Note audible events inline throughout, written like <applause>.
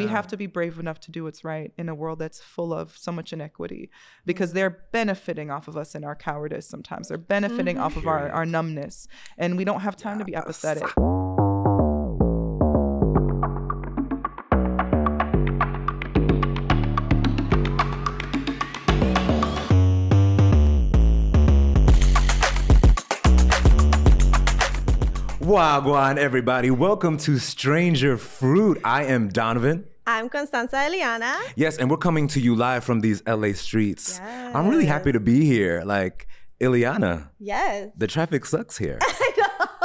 we have to be brave enough to do what's right in a world that's full of so much inequity mm-hmm. because they're benefiting off of us in our cowardice sometimes. They're benefiting mm-hmm. off of our, our numbness. And we don't have time to be apathetic. Wagwan, everybody. Welcome to Stranger Fruit. I am Donovan. I'm Constanza Eliana. Yes, and we're coming to you live from these LA streets. I'm really happy to be here. Like, Eliana, Yes. the traffic sucks here. <laughs> I know.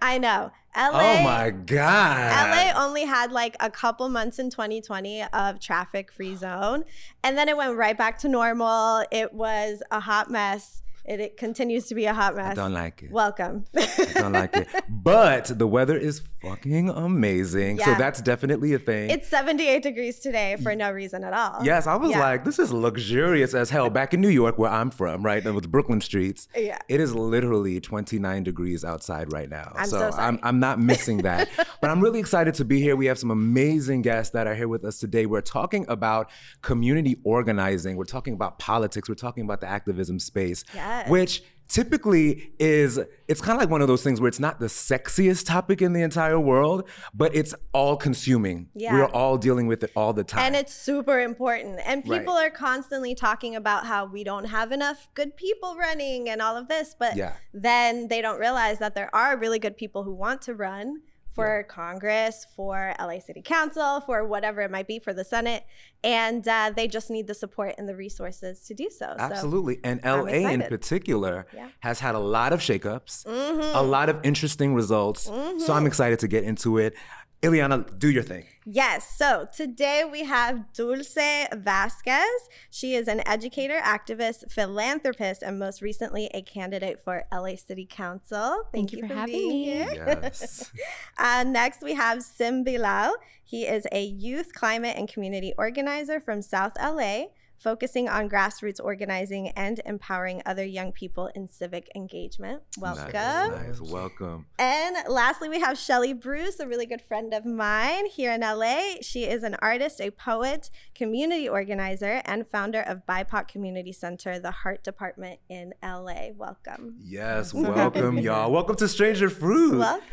I know. LA. oh my God. LA only had like a couple months in 2020 of traffic free zone. And then it went right back to normal. It was a hot mess. It, it continues to be a hot mess. I don't like it. Welcome. <laughs> I don't like it. But the weather is fucking amazing. Yeah. So that's definitely a thing. it's 78 degrees today for no reason at all. Yes, I was Yeah. like, this is luxurious as hell. Back in New York, where I'm from, right, with Brooklyn streets, Yeah. it is literally 29 degrees outside right now. I'm so sorry. I'm, I'm not missing that. <laughs> but I'm really excited to be here. We have some amazing guests that are here with us today. We're talking about community organizing. We're talking about politics. We're talking about the activism space, Yes. Which typically is it's kind of like one of those things where it's not the sexiest topic in the entire world but it's all consuming Yeah. we're all dealing with it all the time And it's super important. And Right. people are constantly talking about how we don't have enough good people running and all of this. But Yeah. then they don't realize that there are really good people who want to run for Congress, for LA City Council, for whatever it might be, for the Senate. And uh, they just need the support and the resources to do so. So Absolutely. And LA in particular Yeah. Mm-hmm. has had a lot of shakeups, a lot of interesting results. So I'm excited to get into it. Eliana, do your thing. Yes. So today we have Dulce Vasquez. She is an educator, activist, philanthropist, and most recently a candidate for LA City Council. Thank, you, for, having me. here. Yes. <laughs> Uh, next, we have Sim Bilal. He is a youth climate and community organizer from South LA, focusing on grassroots organizing and empowering other young people in civic engagement. Welcome. Nice, nice. Welcome. And lastly, we have Shelley Bruce, a really good friend of mine here in LA. She is an artist, a poet, community organizer, and founder of BIPOC Community Center, the Heart Department in LA. Welcome. Yes, So happy to welcome, y'all. Welcome to Stranger Fruit. Welcome.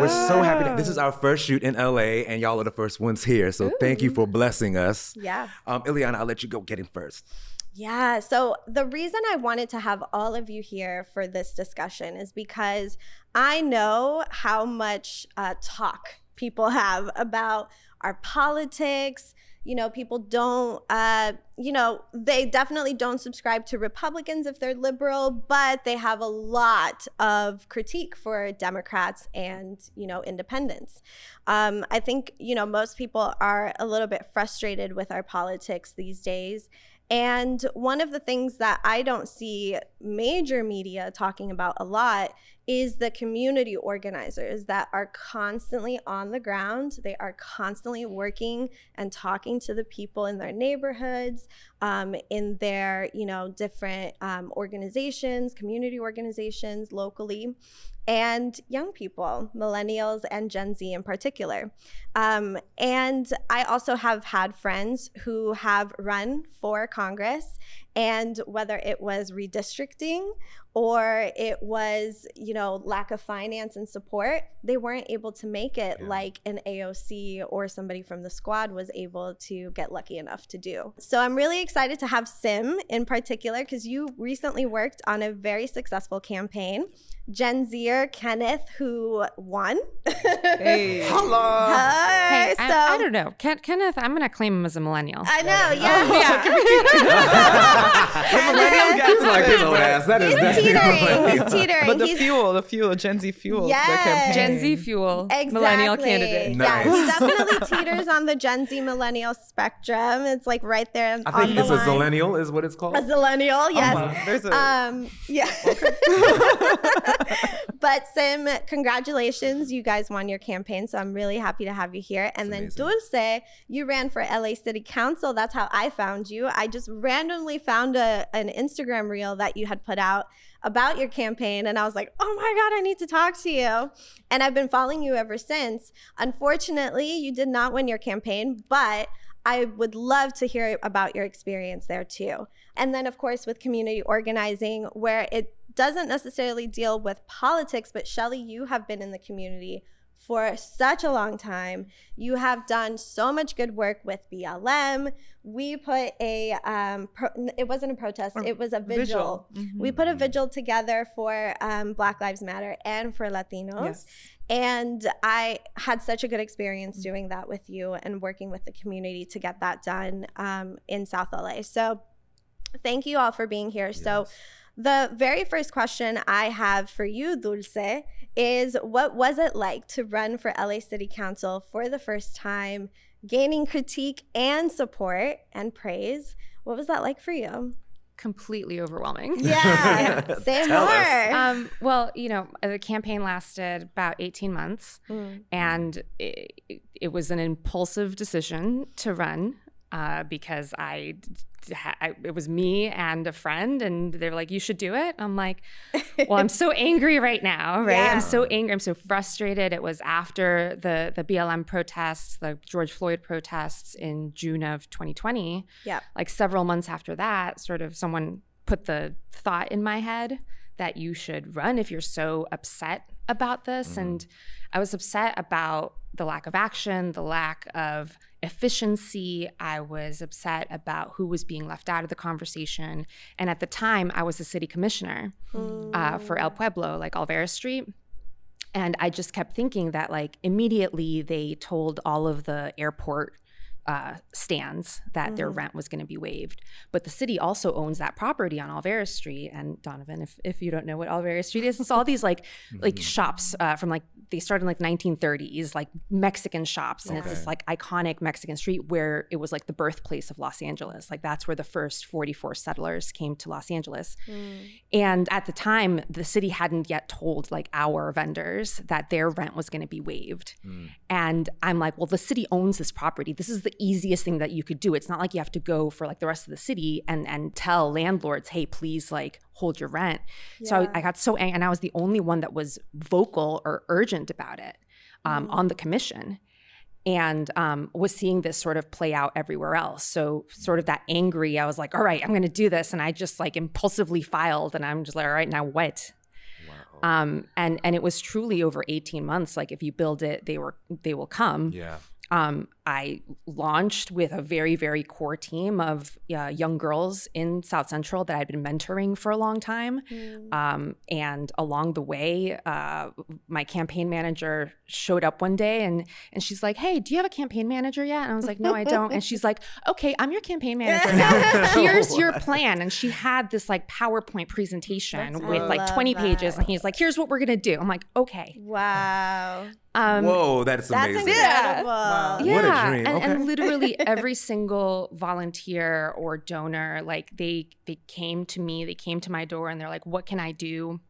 We're so happy To, this is our first shoot in LA, and y'all are the first ones here. So thank you for blessing us. Yeah. Um, Eliana, I'll let you go get in first. Yeah. So the reason I wanted to have all of you here for this discussion is because I know how much uh, talk people have about our politics. You know, people don't, uh, you know, they definitely don't subscribe to Republicans if they're liberal, but they have a lot of critique for Democrats and, you know, independents. Um, I think, you know, most people are a little bit frustrated with our politics these days. And one of the things that I don't see major media talking about a lot is the community organizers that are constantly on the ground. They are constantly working and talking to the people in their neighborhoods, um, in their, you know, different um, organizations, community organizations locally, and young people, millennials and Gen Z in particular. Um, and I also have had friends who have run for Congress, and whether it was redistricting or it was, you know, lack of finance and support, they weren't able to make it Yeah. like an AOC or somebody from the squad was able to get lucky enough to do. So I'm really excited to have Sim in particular because you recently worked on a very successful campaign. Gen Zer Kenneth, who won. Hey. <laughs> Hello. Hi. Hey, so I, I don't know. Ken, Kenneth, I'm gonna claim him as a millennial. I know, yeah. millennial He's like his old ass. That is He's definitely teetering. He's teetering. But the He's fuel, the fuel, Gen Z fuel. Yes. Gen Z fuel, exactly. millennial candidate. Yeah, he Nice. definitely <laughs> teeters on the Gen Z millennial spectrum. It's like right there I on think the it's a line. zillennial, is what it's called. A zillennial, yes. wow. There's a- Um, yeah. <laughs> but Sim, congratulations. You guys won your campaign. So I'm really happy to have you here. And That's then amazing. Dulce, you ran for LA City Council. That's how I found you. I just randomly found a, an Instagram reel that you had put out about your campaign. And I was like, oh my God, I need to talk to you. And I've been following you ever since. Unfortunately, you did not win your campaign, but I would love to hear about your experience there too. And then, of course, with community organizing, where it doesn't necessarily deal with politics, but Shelley, you have been in the community for such a long time. You have done so much good work with BLM. We put a, um, pro- it wasn't a protest, it was a vigil. Mhm. We put a vigil together for um, Black Lives Matter and for Latinos. Yes. And I had such a good experience doing that with you and working with the community to get that done um, in South LA. So thank you all for being here. So the very first question I have for you, Dulce, is what was it like to run for LA City Council for the first time, gaining critique and support and praise? What was that like for you? Completely overwhelming. <laughs> Yeah, <laughs> say Tell more. Um, well, you know, the campaign lasted about 18 months, Mm. and it, it was an impulsive decision to run uh, because I, I, it was me and a friend, and they're like, "You should do it." I'm like, "Well, I'm so angry right now, <laughs> right? Yeah. I'm so angry. I'm so frustrated." It was after the the BLM protests, the George Floyd protests in June of 2020 yeah. like several months after that, sort of someone put the thought in my head that you should run if you're so upset about this. And I was upset about the lack of action, the lack of efficiency. I was upset about who was being left out of the conversation. And at the time, I was a city commissioner uh, for El Pueblo, like Olvera Street. And I just kept thinking that, like, immediately they told all of the airport uh, stands that their rent was going to be waived. But the city also owns that property on Olvera Street. And Donovan, if, if you don't know what Olvera Street is, it's all these like <laughs> like shops uh, from like they started in like 1930s, like Mexican shops, and it's this like iconic Mexican street where it was like the birthplace of Los Angeles. Like that's where the first 44 settlers came to Los Angeles. And at the time, the city hadn't yet told like our vendors that their rent was going to be waived. And I'm like, well, the city owns this property. This is the easiest thing that you could do. It's not like you have to go for like the rest of the city and and tell landlords, hey, please like hold your rent. So I, I got so angry, and I was the only one that was vocal or urgent about it um, on the commission and um, was seeing this sort of play out everywhere else. So, sort of that angry, I was like, all right, I'm going to do this. And I just like impulsively filed, and I'm just like, all right, now what? Um, and and it was truly over 18 months. Like if you build it, they were they will come. Yeah. Um, I launched with a very, very core team of uh, young girls in South Central that I'd been mentoring for a long time. Um, and along the way, uh, my campaign manager showed up one day and and she's like, "Hey, do you have a campaign manager yet?" And I was like, "No, I don't." And she's like, "Okay, I'm your campaign manager now. <laughs> Here's your plan." And she had this like PowerPoint presentation That's- with I like love 20 pages, and he's like, "Here's what we're gonna do." I'm like, "Okay." Wow. Um, Whoa, that's That's amazing. incredible. Wow. What a yeah, dream. And, and literally <laughs> every single volunteer or donor, like they they came to me, they came to my door, and they're like, "What can I do?"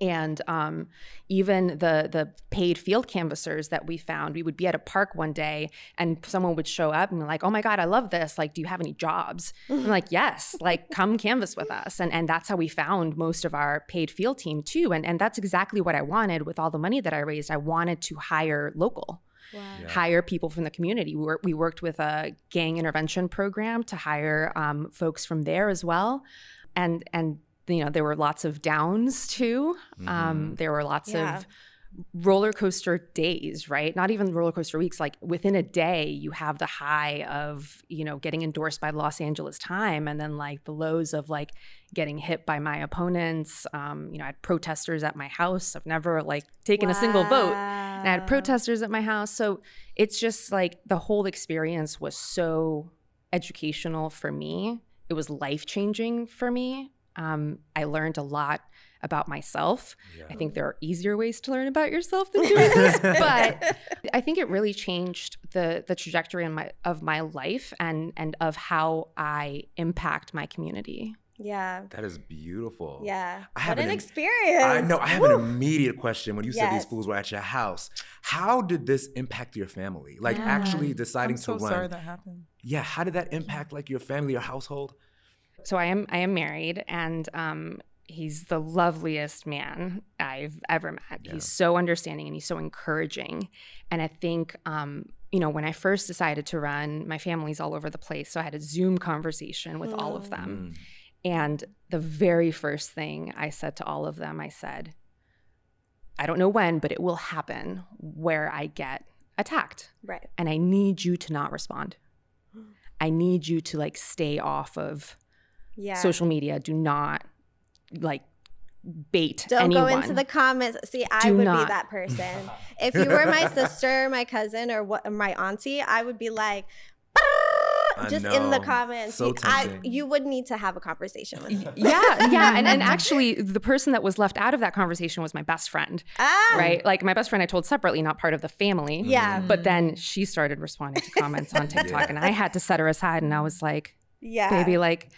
And um, even the the paid field canvassers that we found, we would be at a park one day, and someone would show up and be like, "Oh my God, I love this! Like, do you have any jobs?" I'm <laughs> like, "Yes, like come canvass with us." And and that's how we found most of our paid field team too. And and that's exactly what I wanted with all the money that I raised. I wanted to hire local hire people from the community. We, wor- we worked with a gang intervention program to hire um, folks from there as well, and and you know there were lots of downs too. Um, there were lots Yeah. of roller coaster days, right? Not even roller coaster weeks. Like within a day, you have the high of you know getting endorsed by Los Angeles Time, and then like the lows of like getting hit by my opponents. Um, you know, I had protesters at my house. I've never like taken a single vote. And I had protesters at my house. So it's just like the whole experience was so educational for me. It was life changing for me. Um, I learned a lot about myself. I think there are easier ways to learn about yourself than doing <laughs> this, but I think it really changed the the trajectory in my of my life and and of how I impact my community. Yeah. That is beautiful. Yeah. I what have an, an experience. I know. I have an immediate question. When you said these Yes. fools were at your house, how did this impact your family? Like Yeah. actually I'm deciding so to run. sorry that happened. Yeah. How did that impact like your family, your household? So I am I am married and um he's the loveliest man I've ever met. Yeah. He's so understanding and he's so encouraging. And I think um you know, when I first decided to run, my family's all over the place. So I had a Zoom conversation with all of them. Mm. And the very first thing I said to all of them, I said, I don't know when, but it will happen where I get attacked. Right. And I need you to not respond. <gasps> I need you to like stay off of Yeah. social media. Do not like bait Don't anyone. go into the comments. See, I Do would not. be that person. <laughs> if you were my sister, my cousin, or what, my auntie, I would be like, I just in the comments. So you, I, you would need to have a conversation with me. yeah, yeah, and and <laughs> actually, the person that was left out of that conversation was my best friend. Ah, Right, like my best friend, I told separately, not part of the family. Yeah. But then she started responding to comments on <laughs> TikTok, and I had to set her aside, and I was like, Yeah. baby, like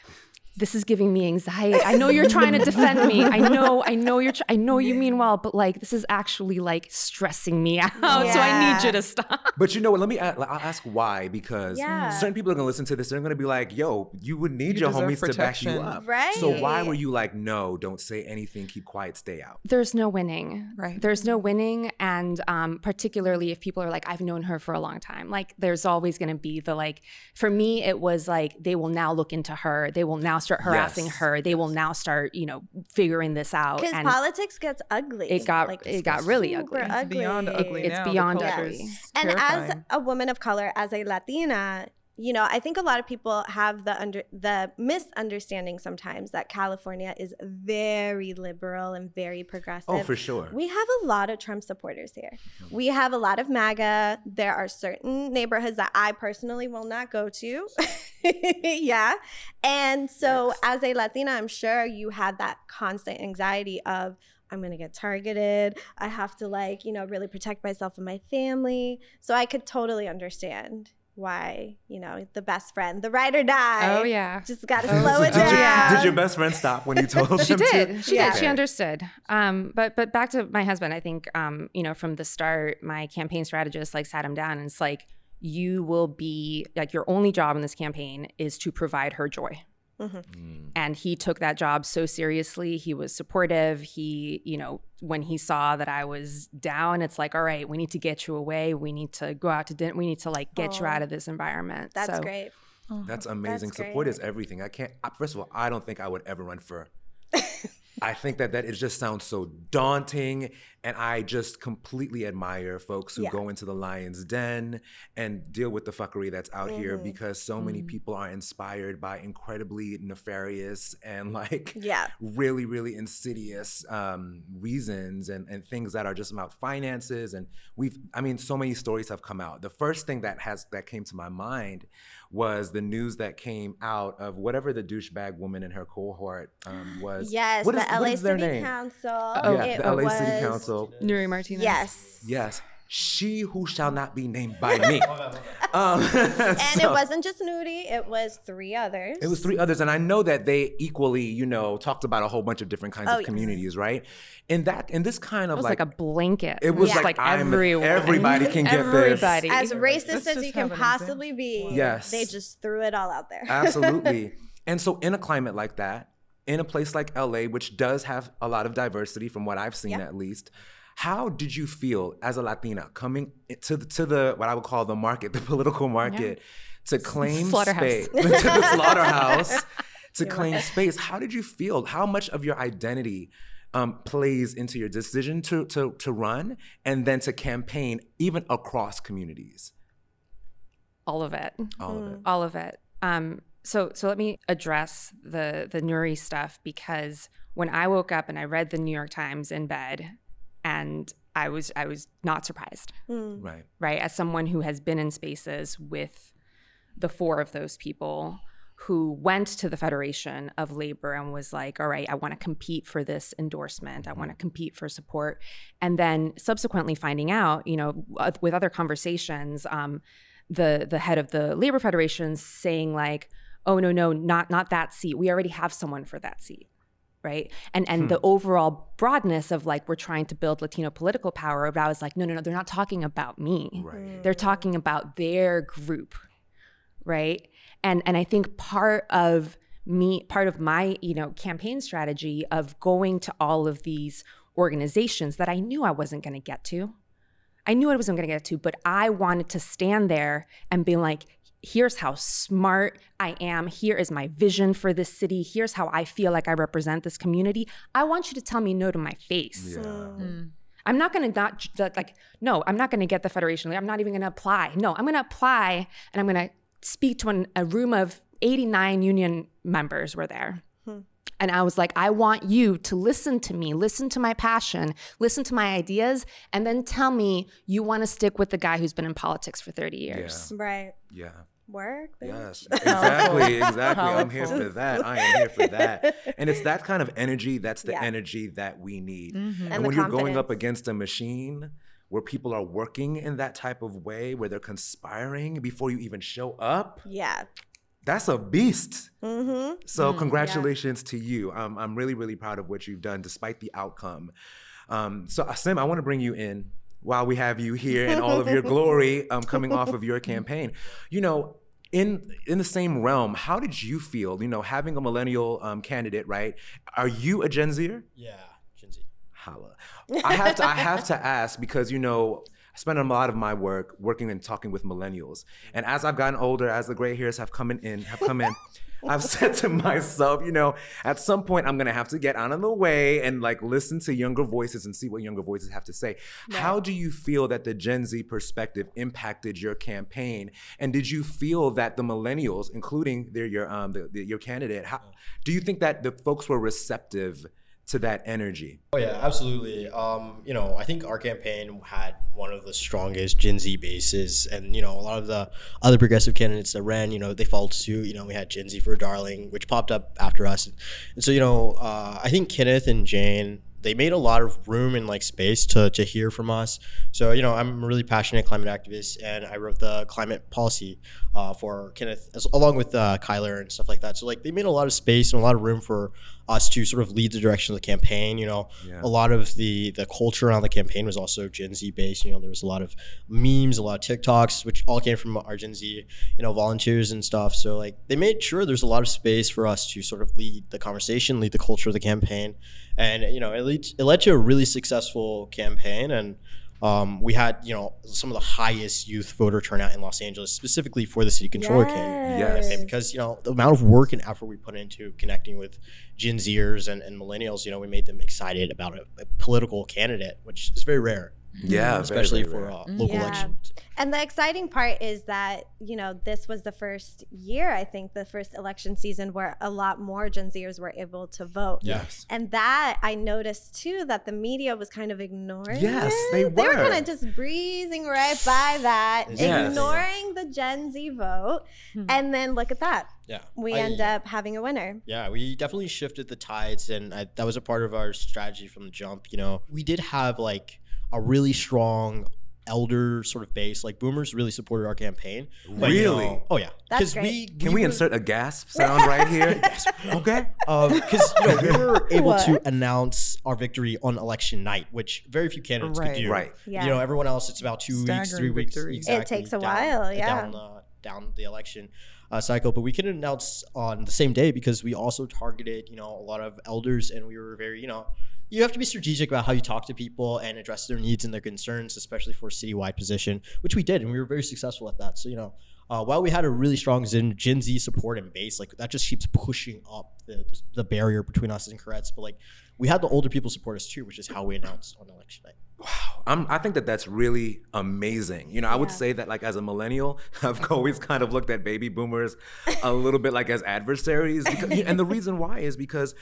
this is giving me anxiety. I know you're trying to defend me. I know, I know you're, tr- I know you mean well, but like this is actually like stressing me out. <laughs> So I need you to stop. But you know what? Let me. a- I'll ask why because Yeah. certain people are gonna listen to this. They're gonna be like, "Yo, you would need You your deserve homies to back you up." Right. So why were you like, "No, don't say anything. Keep quiet. Stay out." There's no winning. Right. There's no winning. And um, particularly if people are like, I've known her for a long time, like there's always going to be the like, for me, it was like, they will now look into her. They will now start harassing Yes. her. They will now start, you know, figuring this out. Because politics gets ugly. it got, Like, it got really super ugly. It's beyond ugly. It's now. Beyond ugly. is and as a woman of color as a latina you know i think a lot of people have the under the misunderstanding sometimes that california is very liberal and very progressive Oh, for sure. we have a lot of trump supporters here we have a lot of maga there are certain neighborhoods that i personally will not go to <laughs> <laughs> yeah and so as a latina i'm sure you had that constant anxiety of I'm gonna get targeted. I have to like, you know, really protect myself and my family. So I could totally understand why, you know, the best friend, the ride or die. Oh, yeah. Just gotta Oh, slow it did you- down. Did your best friend stop when you <laughs> told she him to? did. She Yeah. did. She understood. Um, but but back to my husband. I think um, you know from the start, my campaign strategist like sat him down and it's like, you will be like your only job in this campaign is to provide her joy. Mm. And he took that job so seriously. He was supportive. He, you know, when he saw that I was down, it's like, all right, we need to get you away. We need to go out to dinner. We need to like get you Oh. out of this environment. That's So- great. That's amazing. That's Support great. is everything. I can't. I, first of all, I don't think I would ever run for. I think that that it just sounds so daunting, and I just completely admire folks who Yeah. go into the lion's den and deal with the fuckery that's out here Mhm. because so many people are inspired by incredibly nefarious and like Yeah. really really insidious um, reasons and, and things that are just about finances and we've i mean so many stories have come out the first thing that has that came to my mind was the news that came out of whatever the douchebag woman in her cohort um, was Yes, What the is- LA is their City name? Council. Oh, yeah, it the LA was, City Council. Nury Martinez. Yes. Yes, she who shall not be named by me. <laughs> um, <laughs> And it wasn't just Nudie, it was three others. It was three others, and I know that they equally, you know, talked about a whole bunch of different kinds Oh, of yes. communities, right? And that, and this kind It of was like, a blanket. it was Yeah. like, I'm, everyone. everybody can get Everybody. this. as racist Let's as you can possibly be. Yes. They just threw it all out there. <laughs> Absolutely. And so, in a climate like that, in a place like LA, which does have a lot of diversity from what I've seen Yeah. at least, how did you feel as a Latina coming to the, to the what I would call the market, <laughs> the political market, to claim space, <laughs> to the <laughs> slaughterhouse, to claim space? How did you feel? How much of your identity um, plays into your decision to, to to run and then to campaign, even across communities? all of it. All of it. all of it. Um, so so let me address the the Nury stuff because when I woke up and I read the New York Times in bed, and I was I was not surprised, Hmm. Right. right? As someone who has been in spaces with the four of those people who went to the Federation of Labor and was like, all right, I want to compete for this endorsement. I want to compete for support. And then subsequently finding out, you know, with- with other conversations, um, the the head of the labor federation saying like, oh no no not not that seat we already have someone for that seat right and and hmm. the overall broadness of like we're trying to build latino political power but i was like no no no they're not talking about me right. they're talking about their group right and and i think part of me part of my you know campaign strategy of going to all of these organizations that i knew i wasn't going to get to i knew i wasn't going to get to but i wanted to stand there and be like here's how smart I am. Here is my vision for this city. Here's how I feel like I represent this community. I want you to tell me no to my face. Yeah. Mm. I'm not going to not like no, I'm not going to get the federation. I'm not even going to apply. No, I'm going to apply and I'm going to speak to an, a room of 89 union members were there. Hmm. And I was like, I want you to listen to me, listen to my passion, listen to my ideas, and then tell me you want to stick with the guy who's been in politics for 30 years. Yeah. Right. Yeah work. Bitch. Yes, <laughs> exactly, exactly. I'm here for that. I am here for that. And it's that kind of energy. That's the yeah. energy that we need. Mm-hmm. And, and when you're going up against a machine where people are working in that type of way, where they're conspiring before you even show up. Yeah. That's a beast. Mm-hmm. So, mm, congratulations yeah. to you. Um, I'm really, really proud of what you've done despite the outcome. Um, so, Asim, I want to bring you in while we have you here and all of your <laughs> glory um, coming off of your campaign. You know, in in the same realm, how did you feel? You know, having a millennial um, candidate, right? Are you a Gen Zer? Yeah, Gen Z. Holla. I have to I have to ask because you know I spend a lot of my work working and talking with millennials, and as I've gotten older, as the gray hairs have come in, have come in. I've <laughs> said to myself, you know, at some point I'm gonna have to get out of the way and like listen to younger voices and see what younger voices have to say. How do you feel that the Gen Z perspective impacted your campaign? And did you feel that the millennials, including their your um the, the, your candidate, how, do you think that the folks were receptive to that energy. Oh yeah, absolutely. Um, you know, I think our campaign had one of the strongest Gen Z bases, and you know, a lot of the other progressive candidates that ran, you know, they followed suit. You know, we had Gen Z for Darling, which popped up after us, and so you know, uh, I think Kenneth and Jane they made a lot of room and like space to, to hear from us. So, you know, I'm a really passionate climate activist and I wrote the climate policy uh, for Kenneth as, along with uh, Kyler and stuff like that. So like they made a lot of space and a lot of room for us to sort of lead the direction of the campaign. You know, yeah. a lot of the the culture around the campaign was also Gen Z based. You know, there was a lot of memes, a lot of TikToks, which all came from our Gen Z, you know, volunteers and stuff. So like they made sure there's a lot of space for us to sort of lead the conversation, lead the culture of the campaign, and you know, it led, it led to a really successful campaign and. Um, we had, you know, some of the highest youth voter turnout in Los Angeles, specifically for the city controller yes. candidate. Yes. because, you know, the amount of work and effort we put into connecting with Gen Zers and, and millennials, you know, we made them excited about a, a political candidate, which is very rare. Yeah, especially very, very for uh, local yeah. elections. And the exciting part is that you know this was the first year, I think, the first election season where a lot more Gen Zers were able to vote. Yes, and that I noticed too that the media was kind of ignoring. Yes, they were. They were kind of just breezing right by that, yes. ignoring the Gen Z vote, hmm. and then look at that. Yeah, we I, end up having a winner. Yeah, we definitely shifted the tides, and I, that was a part of our strategy from the jump. You know, we did have like a really strong elder sort of base. Like boomers really supported our campaign. But, really? You know, oh yeah. Because we can we, we insert a gasp sound right here? <laughs> okay. Because um, you know we were <laughs> able what? to announce our victory on election night, which very few candidates right. could do. Right. Yeah. You know everyone else it's about two Staggering weeks, three weeks. Exactly, it takes a down, while. Yeah. Down the, down the election. Uh, cycle, but we can announce on the same day because we also targeted, you know, a lot of elders, and we were very, you know, you have to be strategic about how you talk to people and address their needs and their concerns, especially for a citywide position, which we did, and we were very successful at that. So you know, uh, while we had a really strong Gen, Gen Z support and base, like that just keeps pushing up the, the barrier between us and Koretz. But like we had the older people support us too, which is how we announced on election night. Wow, I'm, i think that that's really amazing. You know, I would say that like as a millennial, <laughs> I've always kind of looked at baby boomers a little bit like as adversaries, because, <laughs> and the reason why is because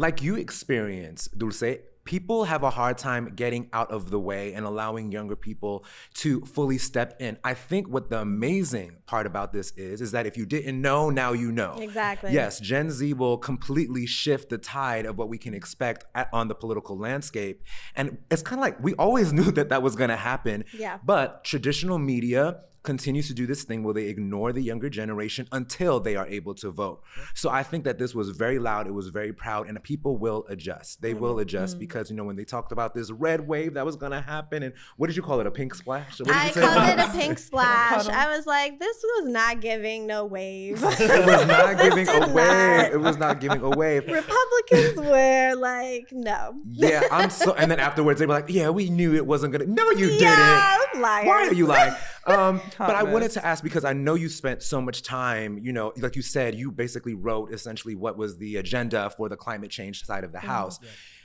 like you experience, Dulce, people have a hard time getting out of the way and allowing younger people to fully step in. I think what the amazing part about this is is that if you didn't know, now you know. Exactly. Yes, Gen Z will completely shift the tide of what we can expect at, on the political landscape. And it's kind of like we always <laughs> knew that that was going to happen. Yeah. But traditional media continues to do this thing where they ignore the younger generation until they are able to vote. So I think that this was very loud, it was very proud, and people will adjust. They will mm-hmm. adjust mm-hmm. because, you know, when they talked about this red wave that was going to happen, and what did you call it? A pink splash? What did I you say? called it a pink splash. I was like, this was not giving no wave. <laughs> it was not <laughs> giving Did a wave. not. It was not giving a wave. <laughs> Republicans were like, no. Yeah, I'm so. And then afterwards, they were like, "Yeah, we knew it wasn't gonna." No, you Yeah, didn't. Liars. Why are you lying? <laughs> Um, but I wanted to ask because I know you spent so much time. You know, like you said, you basically wrote essentially what was the agenda for the climate change side of the house.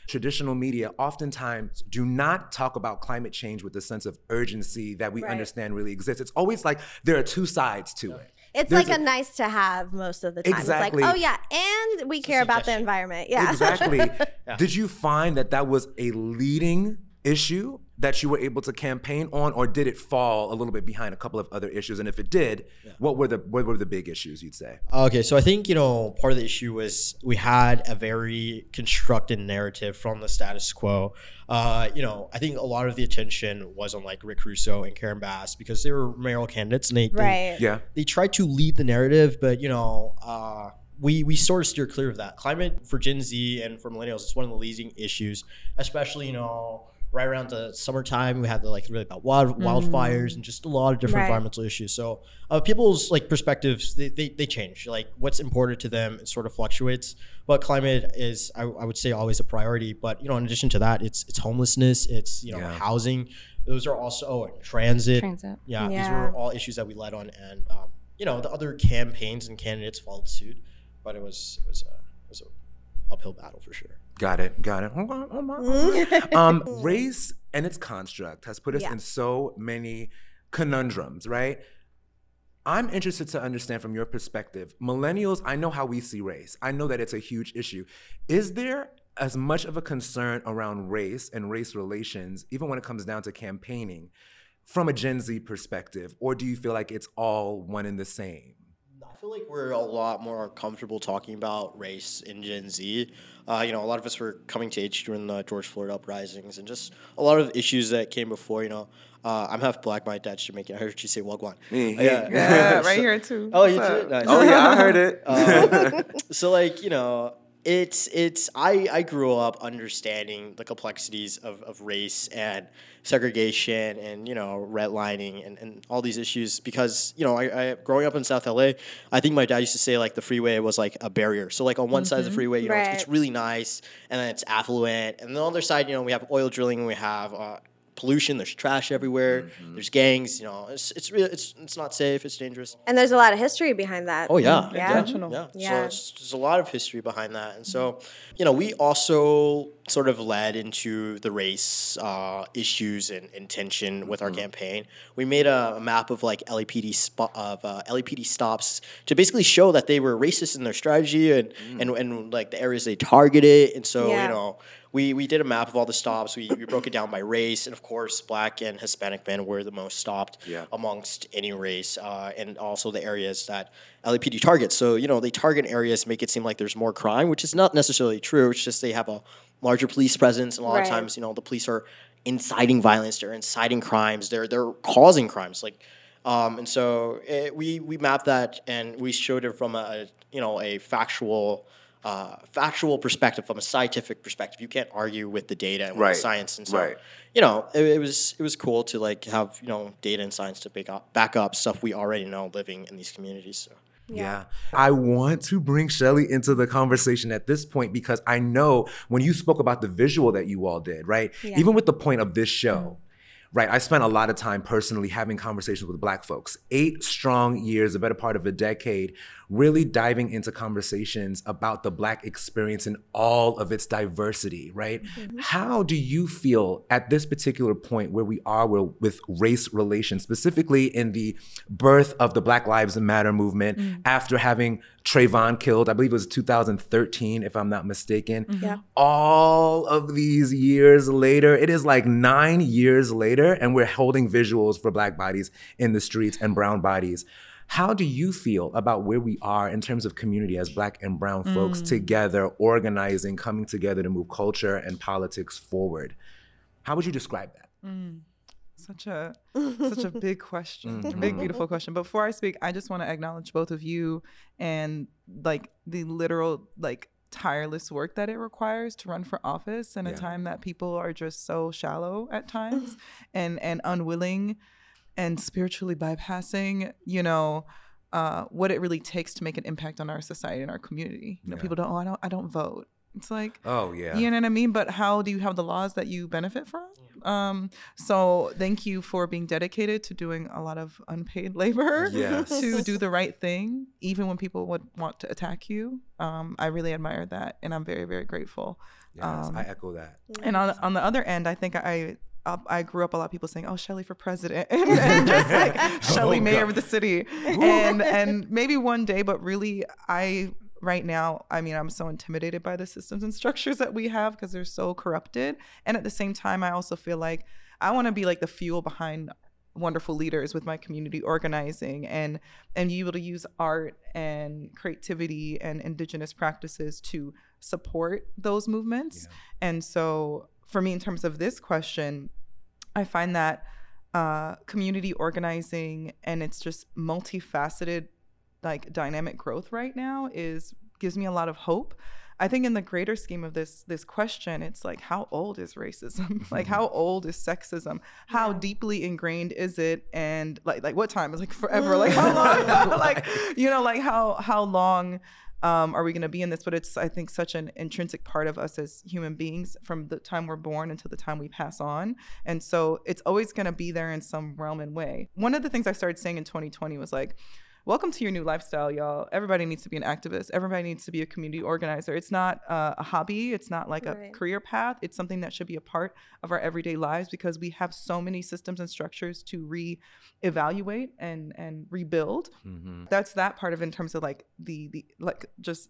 Traditional media oftentimes do not talk about climate change with the sense of urgency that we Right. understand really exists. It's always like there are two sides to it. It's There's like a, a- nice to have most of the time. Exactly. It's like, oh yeah, and we care about the environment. Yeah. Exactly. <laughs> Did you find that that was a leading issue that you were able to campaign on, or did it fall a little bit behind a couple of other issues? And if it did, what were the what were the big issues you'd say? Okay, so I think you know part of the issue was we had a very constructed narrative from the status quo. Uh, you know, I think a lot of the attention was on like Rick Caruso and Karen Bass because they were mayoral candidates and they, they right. Yeah. they tried to lead the narrative, but you know, uh, we we sort of steer clear of that. Climate for Gen Z and for millennials is one of the leading issues, especially you know right around the summertime. We had the like really about wild, wildfires and just a lot of different Right. environmental issues. So uh, people's like perspectives they, they they change. Like what's important to them it sort of fluctuates. But climate is I, I would say always a priority. But you know, in addition to that, it's it's homelessness, it's you know Yeah. housing. Those are also oh, and transit. Transit. Yeah, these were all issues that we led on, and um, you know the other campaigns and candidates followed suit, but it was it was a it was a uphill battle for sure. Got it. Got it. <laughs> um, race and its construct has put us Yeah. in so many conundrums, right? I'm interested to understand from your perspective. Millennials, I know how we see race. I know that it's a huge issue. Is there as much of a concern around race and race relations, even when it comes down to campaigning, from a Gen Z perspective? Or do you feel like it's all one and the same? I feel like we're a lot more comfortable talking about race in Gen Z. Uh, you know, a lot of us were coming to age during the George Floyd uprisings and just a lot of issues that came before. You know, uh, I'm half black. My dad's Jamaican. I heard you say Wagwan. Yeah. Yeah, So- right here too. <laughs> Oh, you What's too? Nice. Oh yeah, I heard it. <laughs> Um, <laughs> so like you know it's it's I, I grew up understanding the complexities of, of race and segregation and you know redlining and, and all these issues because you know I, I growing up in South LA I think my dad used to say like the freeway was like a barrier. So like on one side of the freeway you know it's, it's really nice and then it's affluent. And then on the other side you know we have oil drilling and we have uh, pollution there's trash everywhere there's gangs you know it's it's real it's it's not safe it's dangerous And there's a lot of history behind that. Oh yeah, Yeah. Intentional. Yeah, Yeah. So it's, there's a lot of history behind that, and so you know we also sort of led into the race uh, issues and, and tension with our campaign. We made a, map of like LAPD spot of uh, LAPD stops to basically show that they were racist in their strategy and and, and like the areas they targeted, and so Yeah. you know. We, we did a map of all the stops. We, we broke it down by race, and of course, black and Hispanic men were the most stopped Yeah. amongst any race, uh, and also the areas that LAPD targets. So you know they target areas, make it seem like there's more crime, which is not necessarily true. It's just they have a larger police presence, and a lot Right. of times you know the police are inciting violence, they're inciting crimes, they're they're causing crimes. Like, um, and so eh, we we mapped that and we showed it from a you know a factual. Uh, factual perspective from a scientific perspective you can't argue with the data and Right. the science and so Right. you know, it, it was it was cool to like have you know data and science to back up back up stuff we already know living in these communities. So. Yeah. I want to bring Shelley into the conversation at this point because I know when you spoke about the visual that you all did, right? Yeah. Even with the point of this show, right? I spent a lot of time personally having conversations with black folks. Eight strong years, a better part of a decade, really diving into conversations about the black experience in all of its diversity, right? Mm-hmm. How do you feel at this particular point where we are with race relations, specifically in the birth of the Black Lives Matter movement mm. after having Trayvon killed? I believe it was 2013, if I'm not mistaken. Mm-hmm. Yeah. All of these years later, it is like nine years later, and we're holding visuals for Black bodies in the streets and brown bodies. How do you feel about where we are in terms of community as Black and Brown folks mm. together, organizing, coming together to move culture and politics forward? How would you describe that? Mm. such a <laughs> such a big question, a big mm-hmm. beautiful question. Before I speak, I just want to acknowledge both of you and like the literal like tireless work that it requires to run for office in a time that people are just so shallow at times <laughs> and and unwilling and spiritually bypassing, you know, uh, what it really takes to make an impact on our society and our community. You know, Yeah. people don't, oh, I don't, I don't vote. It's like, Oh yeah. you know what I mean? But how do you have the laws that you benefit from? Um, so thank you for being dedicated to doing a lot of unpaid <laughs> labor Yes. to do the right thing, even when people would want to attack you. Um, I really admire that, and I'm very, very grateful. Yes, um, I echo that. And on on the other end, I think I. I I grew up a lot of people saying, "Oh, Shelley for president," <laughs> and, and just like Shelley <laughs> Oh, mayor God. of the city, and and maybe one day, but really, I right now, I mean, I'm so intimidated by the systems and structures that we have because they're so corrupted, and at the same time, I also feel like I want to be like the fuel behind wonderful leaders with my community organizing and and be able to use art and creativity and indigenous practices to support those movements. And so for me in terms of this question i find that uh, community organizing and it's just multifaceted like dynamic growth right now is gives me a lot of hope I think in the greater scheme of this this question, it's like how old is racism? <laughs> like how old is sexism? How Yeah. deeply ingrained is it? And like like what time? is like forever. <laughs> Like how long? <laughs> like you know, like how how long um, are we going to be in this? But it's I think such an intrinsic part of us as human beings from the time we're born until the time we pass on, and so it's always going to be there in some realm and way. One of the things I started saying in 2020 was like welcome to your new lifestyle, y'all. Everybody needs to be an activist. Everybody needs to be a community organizer. It's not uh, a hobby. It's not like a career path. It's something that should be a part of our everyday lives because we have so many systems and structures to re-evaluate and and rebuild. hmm That's that part of it in terms of like the the like just s-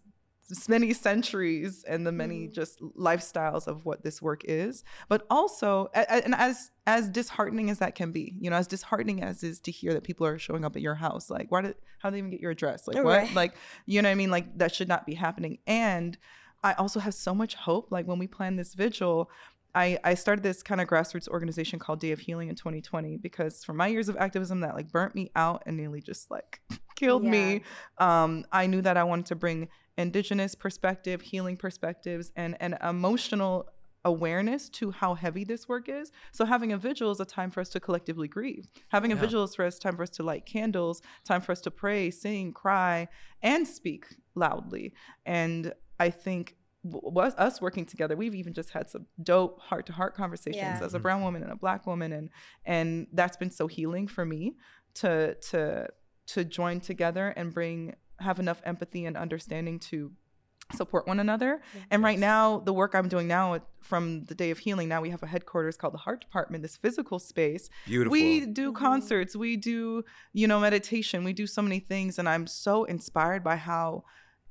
many centuries and the many Mhm. just lifestyles of what this work is but also and as as disheartening as that can be you know as disheartening as is to hear that people are showing up at your house like why did how did they even get your address like what Right. like you know what i mean like that should not be happening and i also have so much hope like when we plan this vigil I, I started this kind of grassroots organization called Day of Healing in 2020 because from my years of activism that like burnt me out and nearly just like killed me um, I knew that I wanted to bring indigenous perspective, healing perspectives, and and emotional awareness to how heavy this work is. So having a vigil is a time for us to collectively grieve. Having a Yeah. vigil is for us time for us to light candles, time for us to pray, sing, cry, and speak loudly. And I think was us working together we've even just had some dope heart to heart conversations Yeah. as a brown woman and a black woman and and that's been so healing for me to to to join together and bring have enough empathy and understanding to support one another. And right now the work i'm doing now from the day of healing now we have a headquarters called the heart department this physical space. Beautiful. we do Mhm. concerts. We do you know meditation. We do so many things. And i'm so inspired by how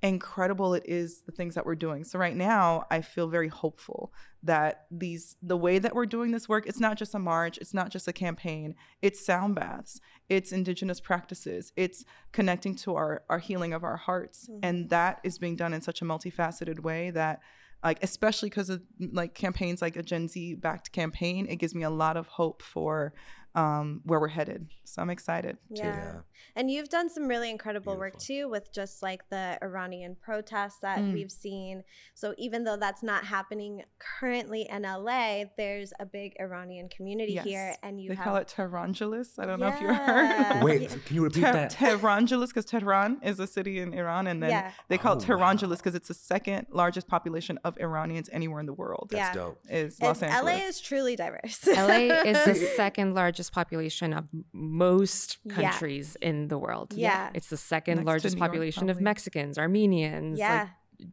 incredible it is the things that we're doing so right now i feel very hopeful that these the way that we're doing this work it's not just a march it's not just a campaign it's sound baths it's indigenous practices it's connecting to our our healing of our hearts Mhm. and that is being done in such a multifaceted way that like especially because of like campaigns like a gen z backed campaign it gives me a lot of hope for um, where we're headed so i'm excited Yeah. Yeah. And you've done some really incredible work too with just like the Iranian protests that Mm. we've seen. So even though that's not happening currently in LA, there's a big Iranian community Yes. here and you they have call it tehrangeles i don't know if you Yeah. heard <laughs> Wait, can you repeat Ter- that? Tehrangeles, because Tehran is a city in Iran, and then Yeah. they call it Oh, Tehrangeles wow. because it's the second largest population of Iranians anywhere in the world. Yeah. That's dope. Is And Los Angeles. LA is truly diverse. LA is the <laughs> second largest population of most Yeah. countries in the world. Yeah. It's the second Next largest New York, population of. Mexicans, Armenians, yeah.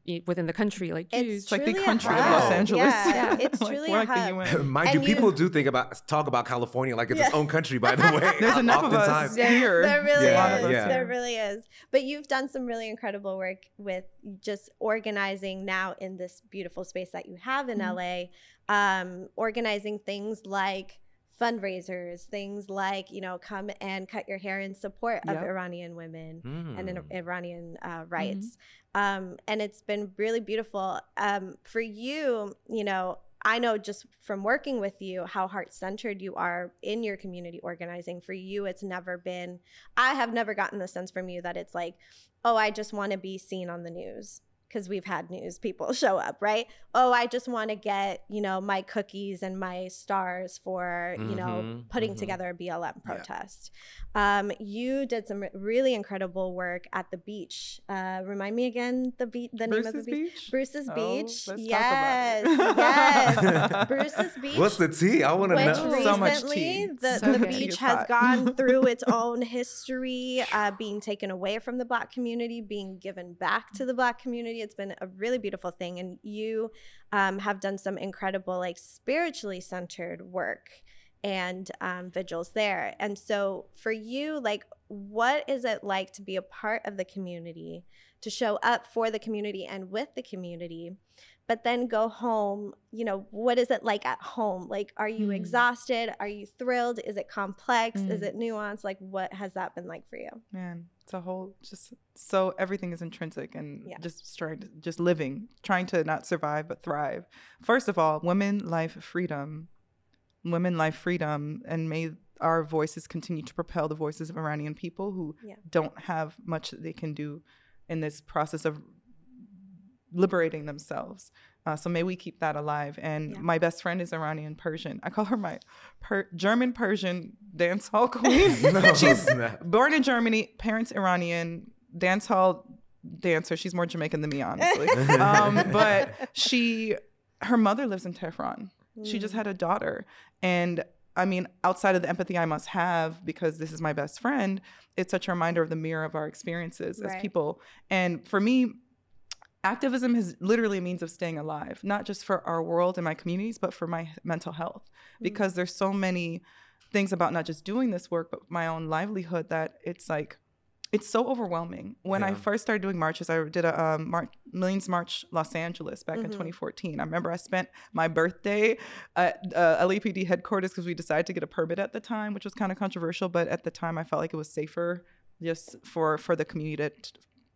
like within the country, like Jews. It's like the truly a country of. Los Angeles. Yeah, Yeah. <laughs> it's Like, truly we're a like the hub. Mind And you, you- people do think about talk about California like it's its own country. By the way, <laughs> There's enough of us Oftentimes. here. There really Yeah, is. yeah. There really is. But you've done some really incredible work with just organizing now in this beautiful space that you have in Mhm. LA, um, organizing things like fundraisers, things like, you know, come and cut your hair in support of Yep. Iranian women and in Mm. Iranian uh, rights. Um, and it's been really beautiful. Um, for you, you know, I know just from working with you how heart centered you are in your community organizing. For you, it's never been, I have never gotten the sense from you that it's like, oh, I just want to be seen on the news because we've had news people <laughs> show up, right? Oh, I just want to get, you know, my cookies and my stars for, you know, Mhm, putting mhm. together a BLM protest. Um, you did some really incredible work at the beach. Uh, remind me again the beach, the name of the Bruce's beach. Beach? Bruce's Oh, Beach. let's talk yes, about it. yes. <laughs> Bruce's Beach. What's the tea? I want to which know. So much recently tea. the, So the good. Beach has hot. gone <laughs> through its own history, uh, being taken away from the black community, being given back to the black community. It's been a really beautiful thing, and you um, have done some incredible, like spiritually centered work and um, vigils there. And so, for you, like, what is it like to be a part of the community, to show up for the community and with the community? But then go home you know what is it like at home like are you Hmm. exhausted are you thrilled is it complex is Mm. it nuanced like what has that been like for you Man, it's a whole just so everything is intrinsic and Yeah. just trying to just living, trying to not survive but thrive. First of all, women, life, freedom. Women, life, freedom, and may our voices continue to propel the voices of Iranian people who Yeah. don't have much that they can do in this process of liberating themselves. Uh, so may we keep that alive. And Yeah. my best friend is Iranian Persian. I call her my per- German Persian dance hall <laughs> queen. <laughs> No, She's snap. born in Germany, parents Iranian, dance hall dancer. She's more Jamaican than me, honestly. <laughs> um, but she, her mother lives in Tehran. She just Mm. had a daughter. And I mean, outside of the empathy I must have, because this is my best friend, it's such a reminder of the mirror of our experiences as people. And for me, activism is literally a means of staying alive, not just for our world and my communities, but for my mental health. Mm. Because there's so many things about not just doing this work, but my own livelihood that it's like, it's so overwhelming. When I first started doing marches, I did a um, Mar- Millions March Los Angeles back in Mhm. 2014. I remember I spent my birthday at uh, LAPD headquarters because we decided to get a permit at the time, which was kind of controversial. But at the time, I felt like it was safer just for for the community to,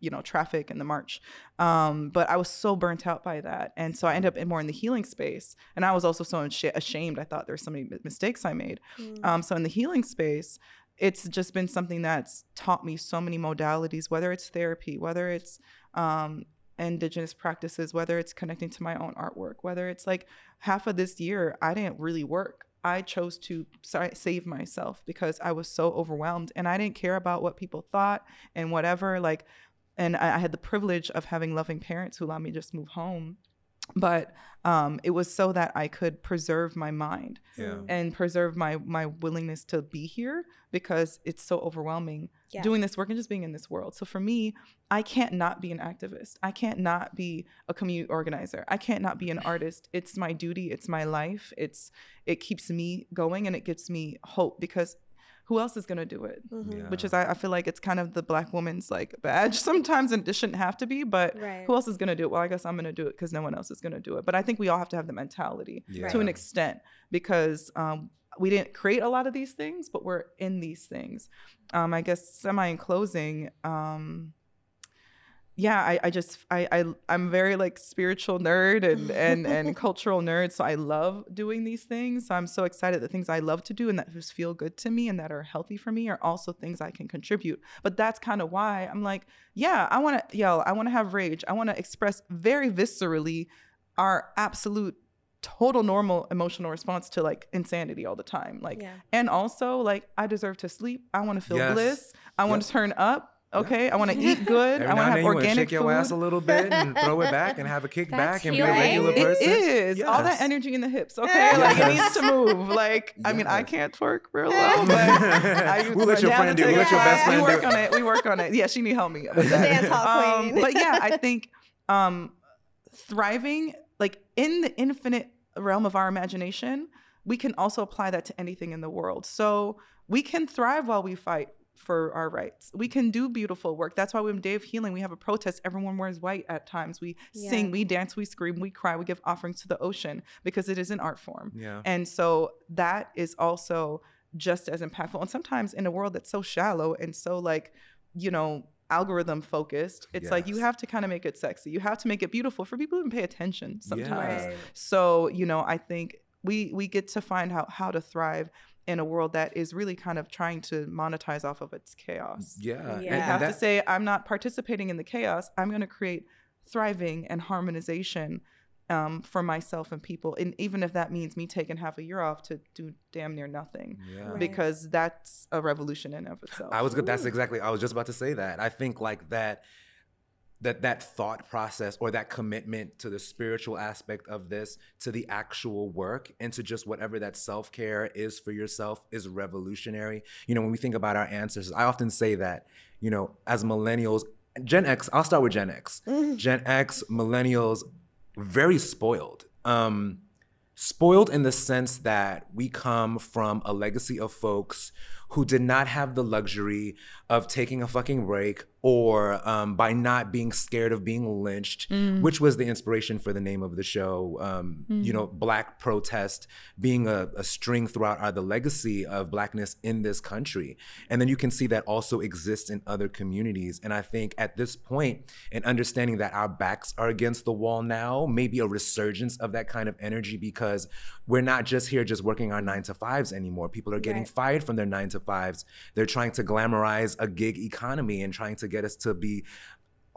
you know, traffic and the march. Um, but I was so burnt out by that, and so I ended up in more in the healing space. And I was also so asha- ashamed. I thought there were so many mi- mistakes I made. Mm. Um, so in the healing space, it's just been something that's taught me so many modalities, whether it's therapy, whether it's um, indigenous practices, whether it's connecting to my own artwork, whether it's like half of this year, I didn't really work. I chose to save myself because I was so overwhelmed and I didn't care about what people thought and whatever. Like, and I, I had the privilege of having loving parents who allowed me to just move home. But um, it was so that I could preserve my mind Yeah. and preserve my my willingness to be here because it's so overwhelming Yeah. doing this work and just being in this world. So for me, I can't not be an activist. I can't not be a community organizer. I can't not be an artist. It's my duty, it's my life. It's it keeps me going and it gives me hope because who else is going to do it? Mhm. Yeah. Which is I, I feel like it's kind of the black woman's like badge <laughs> sometimes and it shouldn't have to be, but Right. who else is going to do it? Well, I guess I'm going to do it because no one else is going to do it. But I think we all have to have the mentality Yeah. to an extent because um, we didn't create a lot of these things, but we're in these things. Um, I guess semi in closing. Um, yeah, I, I just I, I I'm very like spiritual nerd and and and <laughs> cultural nerd, so I love doing these things. So I'm so excited that things I love to do and that just feel good to me and that are healthy for me are also things I can contribute. But that's kind of why I'm like, yeah, I want to yell, I want to have rage, I want to express very viscerally our absolute total normal emotional response to like insanity all the time like Yeah. and also like i deserve to sleep i want to feel Yes. bliss i want Yep. to turn up okay i want to eat <laughs> good Every i now want to and have then you wanna organic shake your ass a little bit and <laughs> throw it back and have a kick That's back and be a regular it person. is. All that energy in the hips okay? Like it needs to move. Like i mean i can't twerk real well but <laughs> I, We'll let your down friend do it. We'll let your best friend do work it. on it we work on it. Yeah she need help me with that. Dance hall um, queen. but yeah i think um thriving like in the infinite realm of our imagination we can also apply that to anything in the world. So we can thrive while we fight for our rights we can do beautiful work that's why when day of healing we have a protest everyone wears white at times we Yeah. sing we dance we scream we cry we give offerings to the ocean because it is an art form Yeah. and so that is also just as impactful. And sometimes in a world that's so shallow and so like, you know, algorithm focused. It's like you have to kind of make it sexy. You have to make it beautiful for people to pay attention sometimes. Yes. So, you know, I think we we get to find out how to thrive in a world that is really kind of trying to monetize off of its chaos. Yeah. Yeah. And- You and have to say, I'm not participating in the chaos. I'm going to create thriving and harmonization um, for myself and people. And even if that means me taking half a year off to do damn near nothing, Yeah. Right. because that's a revolution in of itself. I was good. That's exactly. I was just about to say that. I think like that, that that thought process or that commitment to the spiritual aspect of this, to the actual work, and to just whatever that self care is for yourself is revolutionary. You know, when we think about our ancestors, I often say that. You know, as millennials, Gen X. I'll start with Gen X. <laughs> Gen X, millennials, very spoiled. Um, spoiled in the sense that we come from a legacy of folks who did not have the luxury of taking a fucking break or um, by not being scared of being lynched, which was the inspiration for the name of the show. Um, You know, Black protest being a, a string throughout our, the legacy of Blackness in this country. And then you can see that also exists in other communities. And I think at this and understanding that our backs are against the wall now, maybe a resurgence of that kind of energy because we're not just here just working our nine to fives anymore. People are getting Right. fired from their nine to They're trying to glamorize a gig economy and trying to get us to be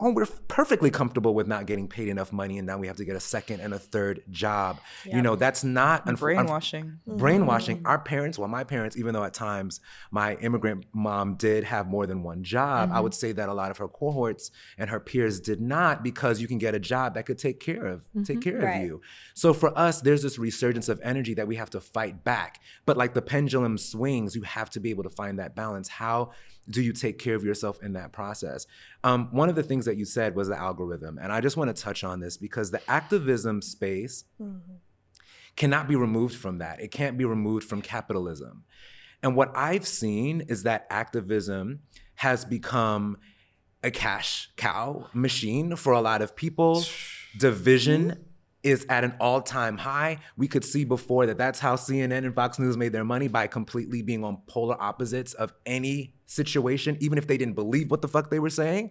oh, we're perfectly comfortable with not getting paid enough money, and now we have to get a second and a third job. You know, that's not unf- unf- brainwashing. brainwashing. Mm-hmm. Our parents well my parents even though at times my immigrant mom did have more than one job i would mm-hmm. say that a lot of her cohorts and her peers did not because you can get a job that could take care of take mm-hmm. care Right. of you. So for us there's this resurgence of energy that we have to fight back. But like the pendulum swings you have to be able to find that balance. How do you take care of yourself in that process um, one of the things that you said was the algorithm and i just want to touch on this because the activism space cannot be removed from that. It can't be removed from capitalism. And what I've seen is that activism has become a cash cow machine for a lot of people. <sighs> Division is at an all-time high. We could see before that that's how CNN and Fox News made their money by completely being on polar opposites of any situation, even if they didn't believe what the fuck they were saying.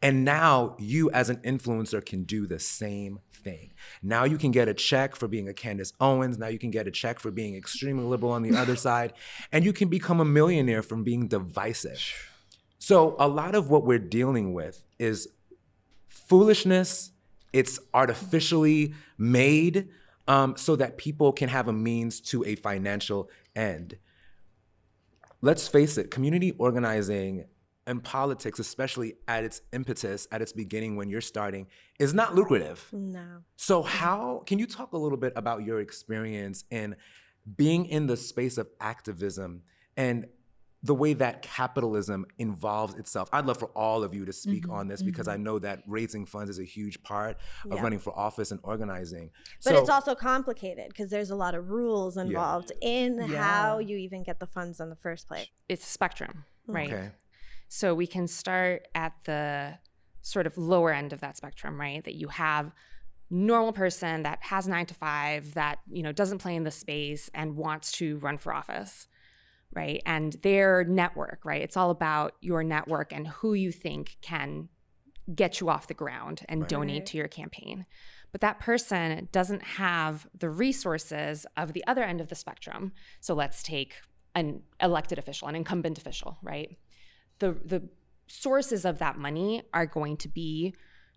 And now you, as an influencer, can do the same thing. Now you can get a check for being a Candace Owens. Now you can get a check for being extremely liberal on the other <laughs> side. And you can become a millionaire from being divisive. So, a lot of what we're dealing with is foolishness. It's artificially made um, so that people can have a means to a financial end. Let's face it, community organizing and politics, especially at its impetus, at its beginning when you're starting, is not lucrative. No. So, how can you talk a little bit about your experience in being in the space of activism and the way that capitalism involves itself? I'd love for all of you to speak mm-hmm, on this because mm-hmm. I know that raising funds is a huge part of Yeah. running for office and organizing. But so, it's also complicated because there's a lot of rules involved in how you even get the funds in the first place. It's a spectrum, mm. right? okay. So we can start at the sort of lower end of that spectrum, right? That you have normal person that has 9 to 5 that, you know, doesn't play in the space and wants to run for office, right? And their network, right? It's all about your network and who you think can get you off the ground and donate to your campaign. But that person doesn't have the resources of the other end of the spectrum. So let's take an elected official, an incumbent official, right? The the sources of that money are going to be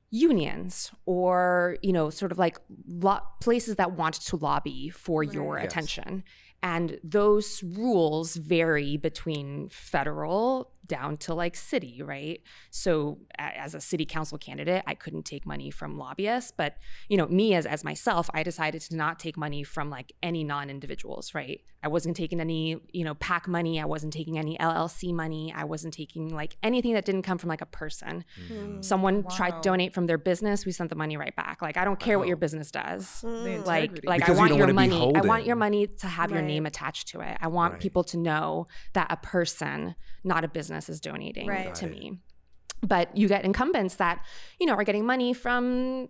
unions or you know sort of like lo- places that want to lobby for your Yes. attention and those rules vary between federal down to like city right? So as a city council candidate i couldn't take money from lobbyists but you know me as as myself i decided to not take money from like any non-individuals right? I wasn't taking any you know pac money i wasn't taking any llc money i wasn't taking like anything that didn't come from like a person. Mm. someone tried to donate from their business we sent the money right back. Like i don't care what your business does. The like like Because I want don't your money. I want your money to have your name attached to it. I want Right. people to know that a person, not a business, is donating Right. to me. But you get incumbents that, you know, are getting money from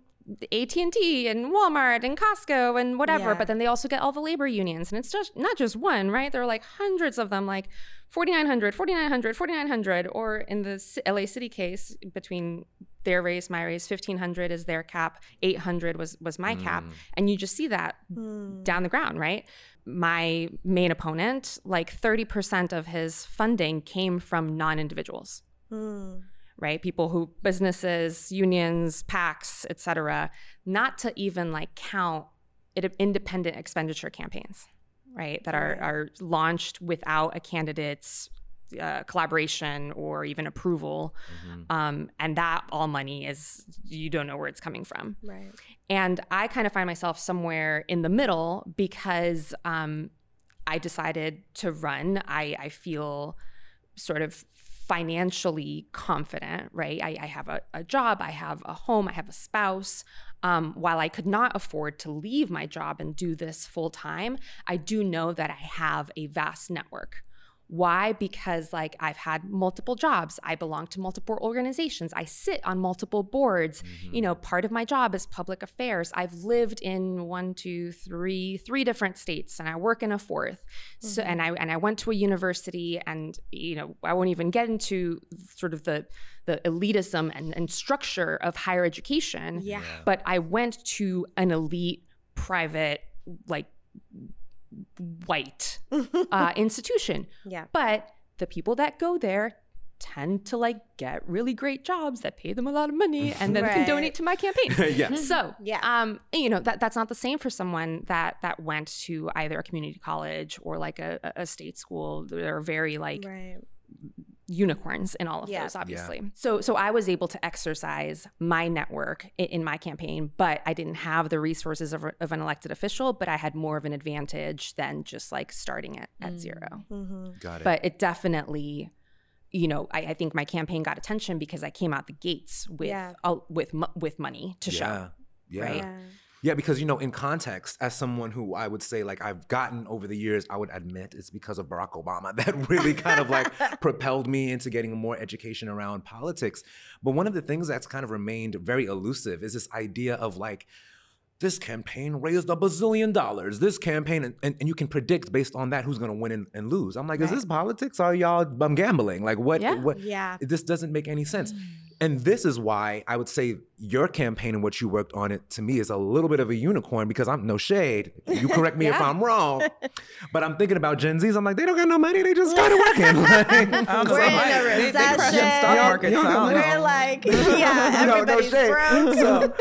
AT&T and Walmart and Costco and whatever, Yeah. but then they also get all the labor unions and it's just not just one, right? There are like hundreds of them like 4900, 4900, 4900 or in the LA City case between their raise, my raise, 1500 is their cap, 800 was was my cap mm. and you just see that hmm. down the ground, right? My main opponent, like 30% of his funding came from non-individuals hmm. right? People who businesses, unions, PACs, et cetera, not to even like count it, independent expenditure campaigns, right? That are, are launched without a candidate's uh, collaboration or even approval. Um, and that all money is, you don't know where it's coming from. Right. And I kind of find myself somewhere in the middle because um, I decided to run. I, I feel sort of financially confident, right? I, I have a, a job, I have a home, I have a spouse. Um, while I could not afford to leave my job and do this full time, I do know that I have a vast network. Why? Because like I've had multiple jobs. I belong to multiple organizations. I sit on multiple boards. You know, mm-hmm. part of my job is public affairs. I've lived in one, two, three, three different states, and I work in a 4th So, and mm-hmm. I and I went to a university, and you know, I won't even get into sort of the the elitism and, and structure of higher education. Yeah. But I went to an elite private like white <laughs> uh, institution. Yeah. But the people that go there tend to like get really great jobs that pay them a lot of money and then can donate to my campaign. <laughs> yeah. So Yeah. um, you know that that's not the same for someone that that went to either a community college or like a, a- a state school. They're very like Right. Unicorns in all of Yeah. those obviously so so i was able to exercise my network in, in my campaign but i didn't have the resources of, of an elected official but i had more of an advantage than just like starting it at zero Got it. but it definitely you know I, I think my campaign got attention because i came out the gates with Yeah. uh, with with money to yeah. show Yeah. right? Yeah. Because you know, in context, as someone who I would say like I've gotten over the years, I would admit it's because of Barack Obama <laughs> that really kind of like <laughs> propelled me into getting more education around politics. But one of the things that's kind of remained very elusive is this idea of like this campaign raised a bazillion dollars. This campaign, and, and, and you can predict based on that who's going to win and, and lose. I'm like, is this politics? Or are y'all um, gambling? Like, what? Yeah. what Yeah. this doesn't make any sense. And this is why I would say your campaign and what you worked on it to me is a little bit of a unicorn because I'm no shade. You correct me if <laughs> I'm wrong. But I'm thinking about Gen Zs. I'm like, they don't got no money. They just started working. <laughs> Like, Um, <laughs> We're in somebody- a they, they stock market. so We're like, yeah, no, no shade. broke. So,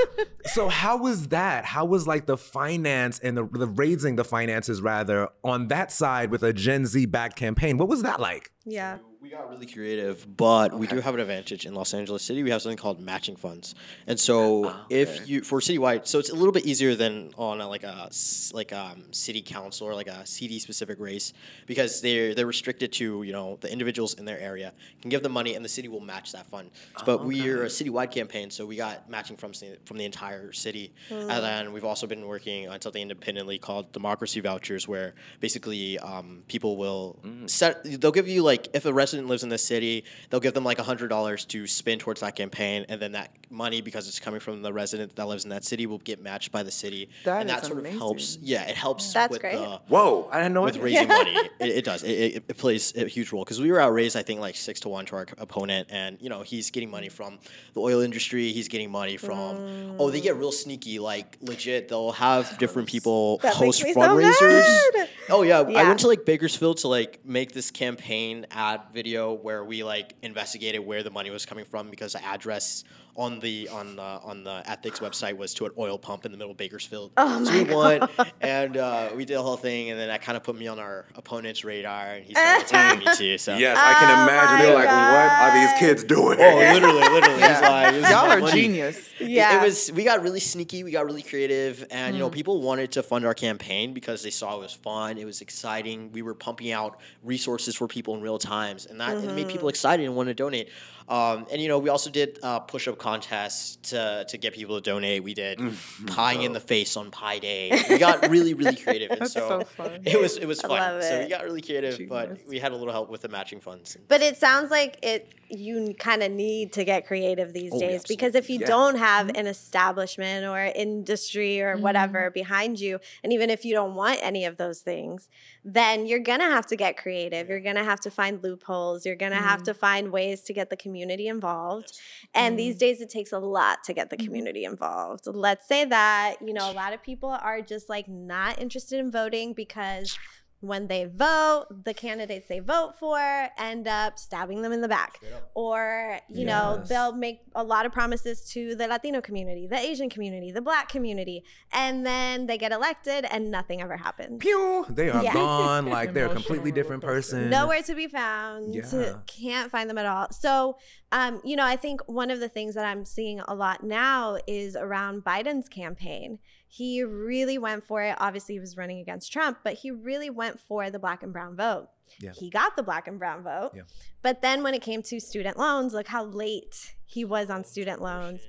so how was that? How was like the finance and the, the raising the finances rather on that side with a Gen Z backed campaign? What was that like? yeah. We got really creative, but we do have an advantage in Los Angeles City. We have something called matching funds, and so if you for citywide, so it's a little bit easier than on a, like a like um city council or like a CD specific race because they're they're restricted to you know the individuals in their area. Can give them money and the city will match that fund. But we're a citywide campaign, so we got matching from from the entire city, and then we've also been working on something independently called democracy vouchers, where basically um, people will set they'll give you like if a resident lives in the city, they'll give them like hundred dollars to spend towards that campaign, and then that money because it's coming from the resident that lives in that city will get matched by the city, That and that is sort amazing. of helps. Yeah, it helps. That's with great. The, Whoa, I didn't know with it. raising money. <laughs> It, it does. It, it, it plays a huge role because we were outraised, I think, like six to one to our opponent, and you know he's getting money from the oil industry. He's getting money from. Oh, they get real sneaky. Like legit, they'll have different people That makes host me so fundraisers. mad. oh yeah. I went to like Bakersfield to like make this campaign ad video where we like investigated where the money was coming from because the address on the on the on the ethics website was to an oil pump in the middle of Bakersfield. Oh so my we <laughs> won, and uh, we did the whole thing, and then that kind of put me on our opponent's radar, and he <laughs> started attacking me too. So <laughs> Yes, I can Oh imagine. my They're like, what are these kids doing? Oh, literally, literally. He's like, this Y'all my are money. genius. Yeah. It, was we got really sneaky, we got really creative, and Mm. you know, people wanted to fund our campaign because they saw it was fun, it was exciting. We were pumping out resources for people in real times, and that it made people excited and want to donate. Um, and you know, we also did uh, push-up contests to to get people to donate. We did pieing in the face on Pie Day. <laughs> We got really really creative, and That's so, so fun. it was it was I fun. love So we got really creative, but we had a little help with the matching funds. But it sounds like it you kind of need to get creative these Oh, days because if you Yeah. don't have an establishment or industry or whatever behind you and even if you don't want any of those things then you're going to have to get creative you're going to have to find loopholes you're going to have to find ways to get the community involved. And these mm. days it takes a lot to get the mm-hmm. community involved. Let's say that you know a lot of people are just like not interested in voting because when they vote, the candidates they vote for end up stabbing them in the back. Or, you know, they'll make a lot of promises to the Latino community, the Asian community, the black community, and then they get elected and nothing ever happens. Pew! They are Yeah. gone. Like they're a completely different person. Nowhere to be found. Yeah. Can't find them at all. So, um, you know, I think one of the things that I'm seeing a lot now is around Biden's campaign. He really went for it. Obviously, he was running against Trump, but he really went for the black and brown vote. Yeah. He got the black and brown vote. Yeah. But then when it came to student loans, look how late he was on oh, student loans.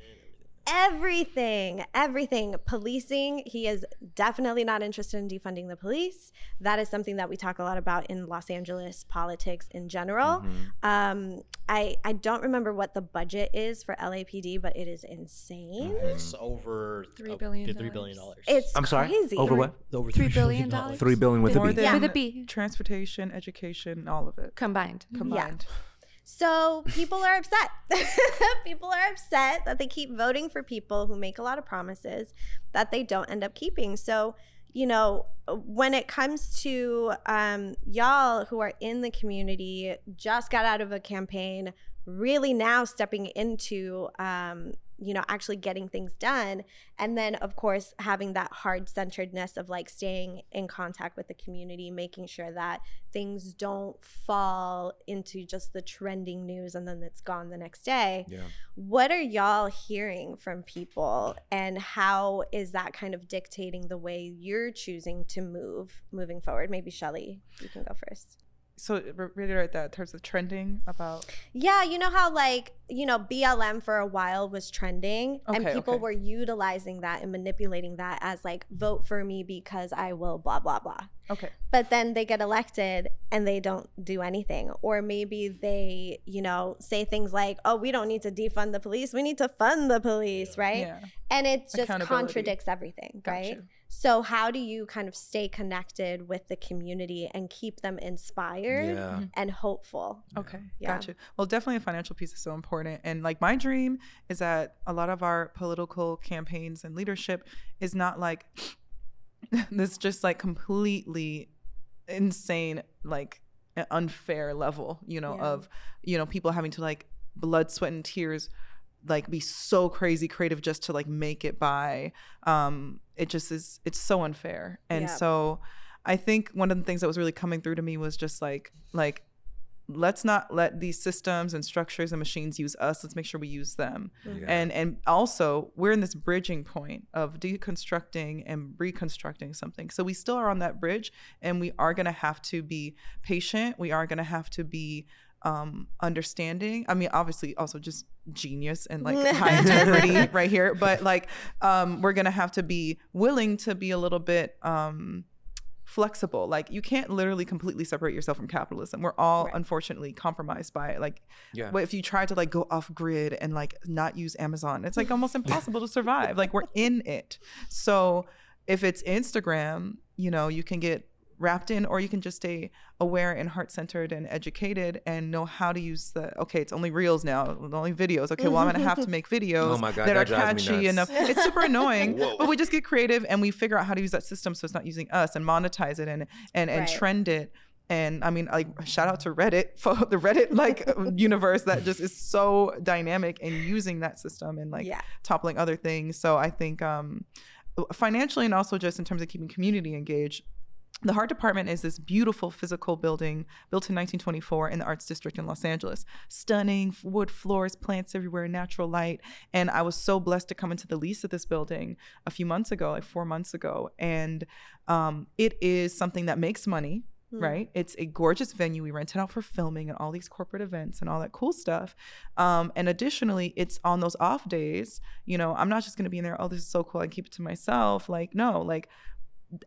Everything, everything. Policing, he is definitely not interested in defunding the police. That is something that we talk a lot about in Los Angeles politics in general. Mm-hmm. Um, I I don't remember what the budget is for LAPD, but it is insane. It's over three billion. Uh, billion three billion dollars. It's I'm sorry. crazy. Over what? over Three billion dollars? Three billion with More a B. than Yeah. With a B. transportation, education, all of it combined. combined. So people are upset. <laughs> people are upset that they keep voting for people who make a lot of promises that they don't end up keeping. So, you know, when it comes to um, y'all who are in the community, just got out of a campaign, really now stepping into, um, you know, actually getting things done. And then, of course, having that hard centeredness of like staying in contact with the community, making sure that things don't fall into just the trending news and then it's gone the next day. Yeah. What are y'all hearing from people and how is that kind of dictating the way you're choosing to move moving forward? Maybe Shelley, you can go first. So re- reiterate that in terms of trending about Yeah, you know how like, you know, BLM for a while was trending and people okay. were utilizing that and manipulating that as like vote for me because I will blah blah blah. okay. but then they get elected and they don't do anything or maybe they you know say things like oh we don't need to defund the police we need to fund the police right Yeah. and it just contradicts everything right Gotcha. So how do you kind of stay connected with the community and keep them inspired Yeah. and hopeful Okay, Yeah. gotcha. Well, definitely a financial piece is so important. And like my dream is that a lot of our political campaigns and leadership is not like <laughs> this just like completely insane, like unfair level, you know, Yeah. of, you know, people having to like blood, sweat, and tears like be so crazy creative just to like make it by um it just is it's so unfair. And Yeah. so i think one of the things that was really coming through to me was just like like let's not let these systems and structures and machines use us. Let's make sure we use them. Yeah. and and also we're in this bridging point of deconstructing and reconstructing something. So we still are on that bridge and we are going to have to be patient. We are going to have to be um understanding i mean obviously also just genius and like <laughs> high integrity right here but like um we're going to have to be willing to be a little bit um flexible like you can't literally completely separate yourself from capitalism we're all Right. unfortunately compromised by it like Yeah. but if you try to like go off grid and like not use Amazon, it's like almost <laughs> impossible to survive. Like we're in it. So if it's Instagram, you know, you can get wrapped in or you can just stay aware and heart centered and educated and know how to use the okay it's only reels now only videos okay well i'm gonna have to make videos Oh my God, that, that are catchy enough it's super <laughs> annoying but we just get creative and we figure out how to use that system so it's not using us and monetize it and and and Right. trend it and I mean, like, shout out to Reddit <laughs> for the Reddit like universe that just is so dynamic and using that system and like Yeah. toppling other things. So I think um, financially and also just in terms of keeping community engaged. The Heart Department is this beautiful physical building built in 1924 in the Arts District in Los Angeles. Stunning wood floors, plants everywhere, natural light. And I was so blessed to come into the lease of this building a few months ago, like four months ago. And um, it is something that makes money right? It's a gorgeous venue. We rent it out for filming and all these corporate events and all that cool stuff. Um, and additionally, it's on those off days. You know, I'm not just going to be in there. Oh, this is so cool. I keep it to myself. Like, no, like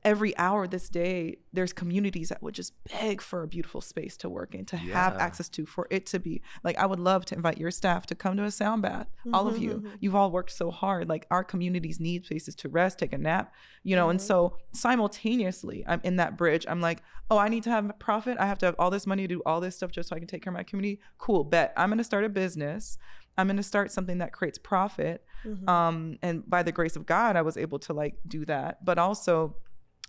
every hour this day there's communities that would just beg for a beautiful space to work in to have access to for it to be. Like i would love to invite your staff to come to a sound bath mm-hmm, all of you. Mm-hmm. you've all worked so hard. Like our communities need places to rest take a nap you know? And mm-hmm. so simultaneously i'm in that bridge. I'm like oh i need to have a profit. I have to have all this money to do all this stuff just so i can take care of my community. Cool. Bet. I'm going to start a business. I'm going to start something that creates profit. Um and by the grace of god i was able to like do that. But also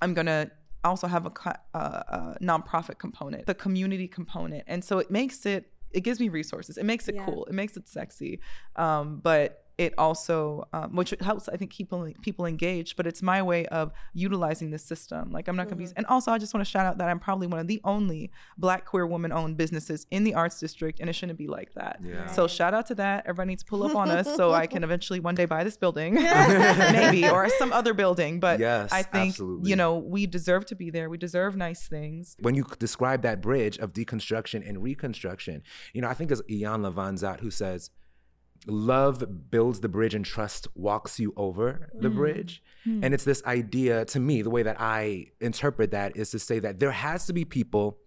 I'm gonna also have a, uh, a nonprofit component, the community component, and so it makes it. It gives me resources. It makes it Yeah. cool. It makes it sexy. Um, but it also, um, which helps, I think, keep people people engaged. But it's my way of utilizing the system. Like I'm not gonna be. And also, I just want to shout out that I'm probably one of the only Black queer woman owned businesses in the arts district, and it shouldn't be like that. Yeah. So shout out to that. Everybody needs to pull up on us so I can <laughs> eventually one day buy this building, <laughs> maybe, or some other building. But Yes, I think absolutely. you know we deserve to be there. We deserve nice things. when you describe that bridge of deconstruction and reconstruction, you know, I think it's Iyanla Vanzant who says, love builds the bridge and trust walks you over the mm. bridge. Mm. And it's this idea to me, the way that I interpret that is to say that there has to be people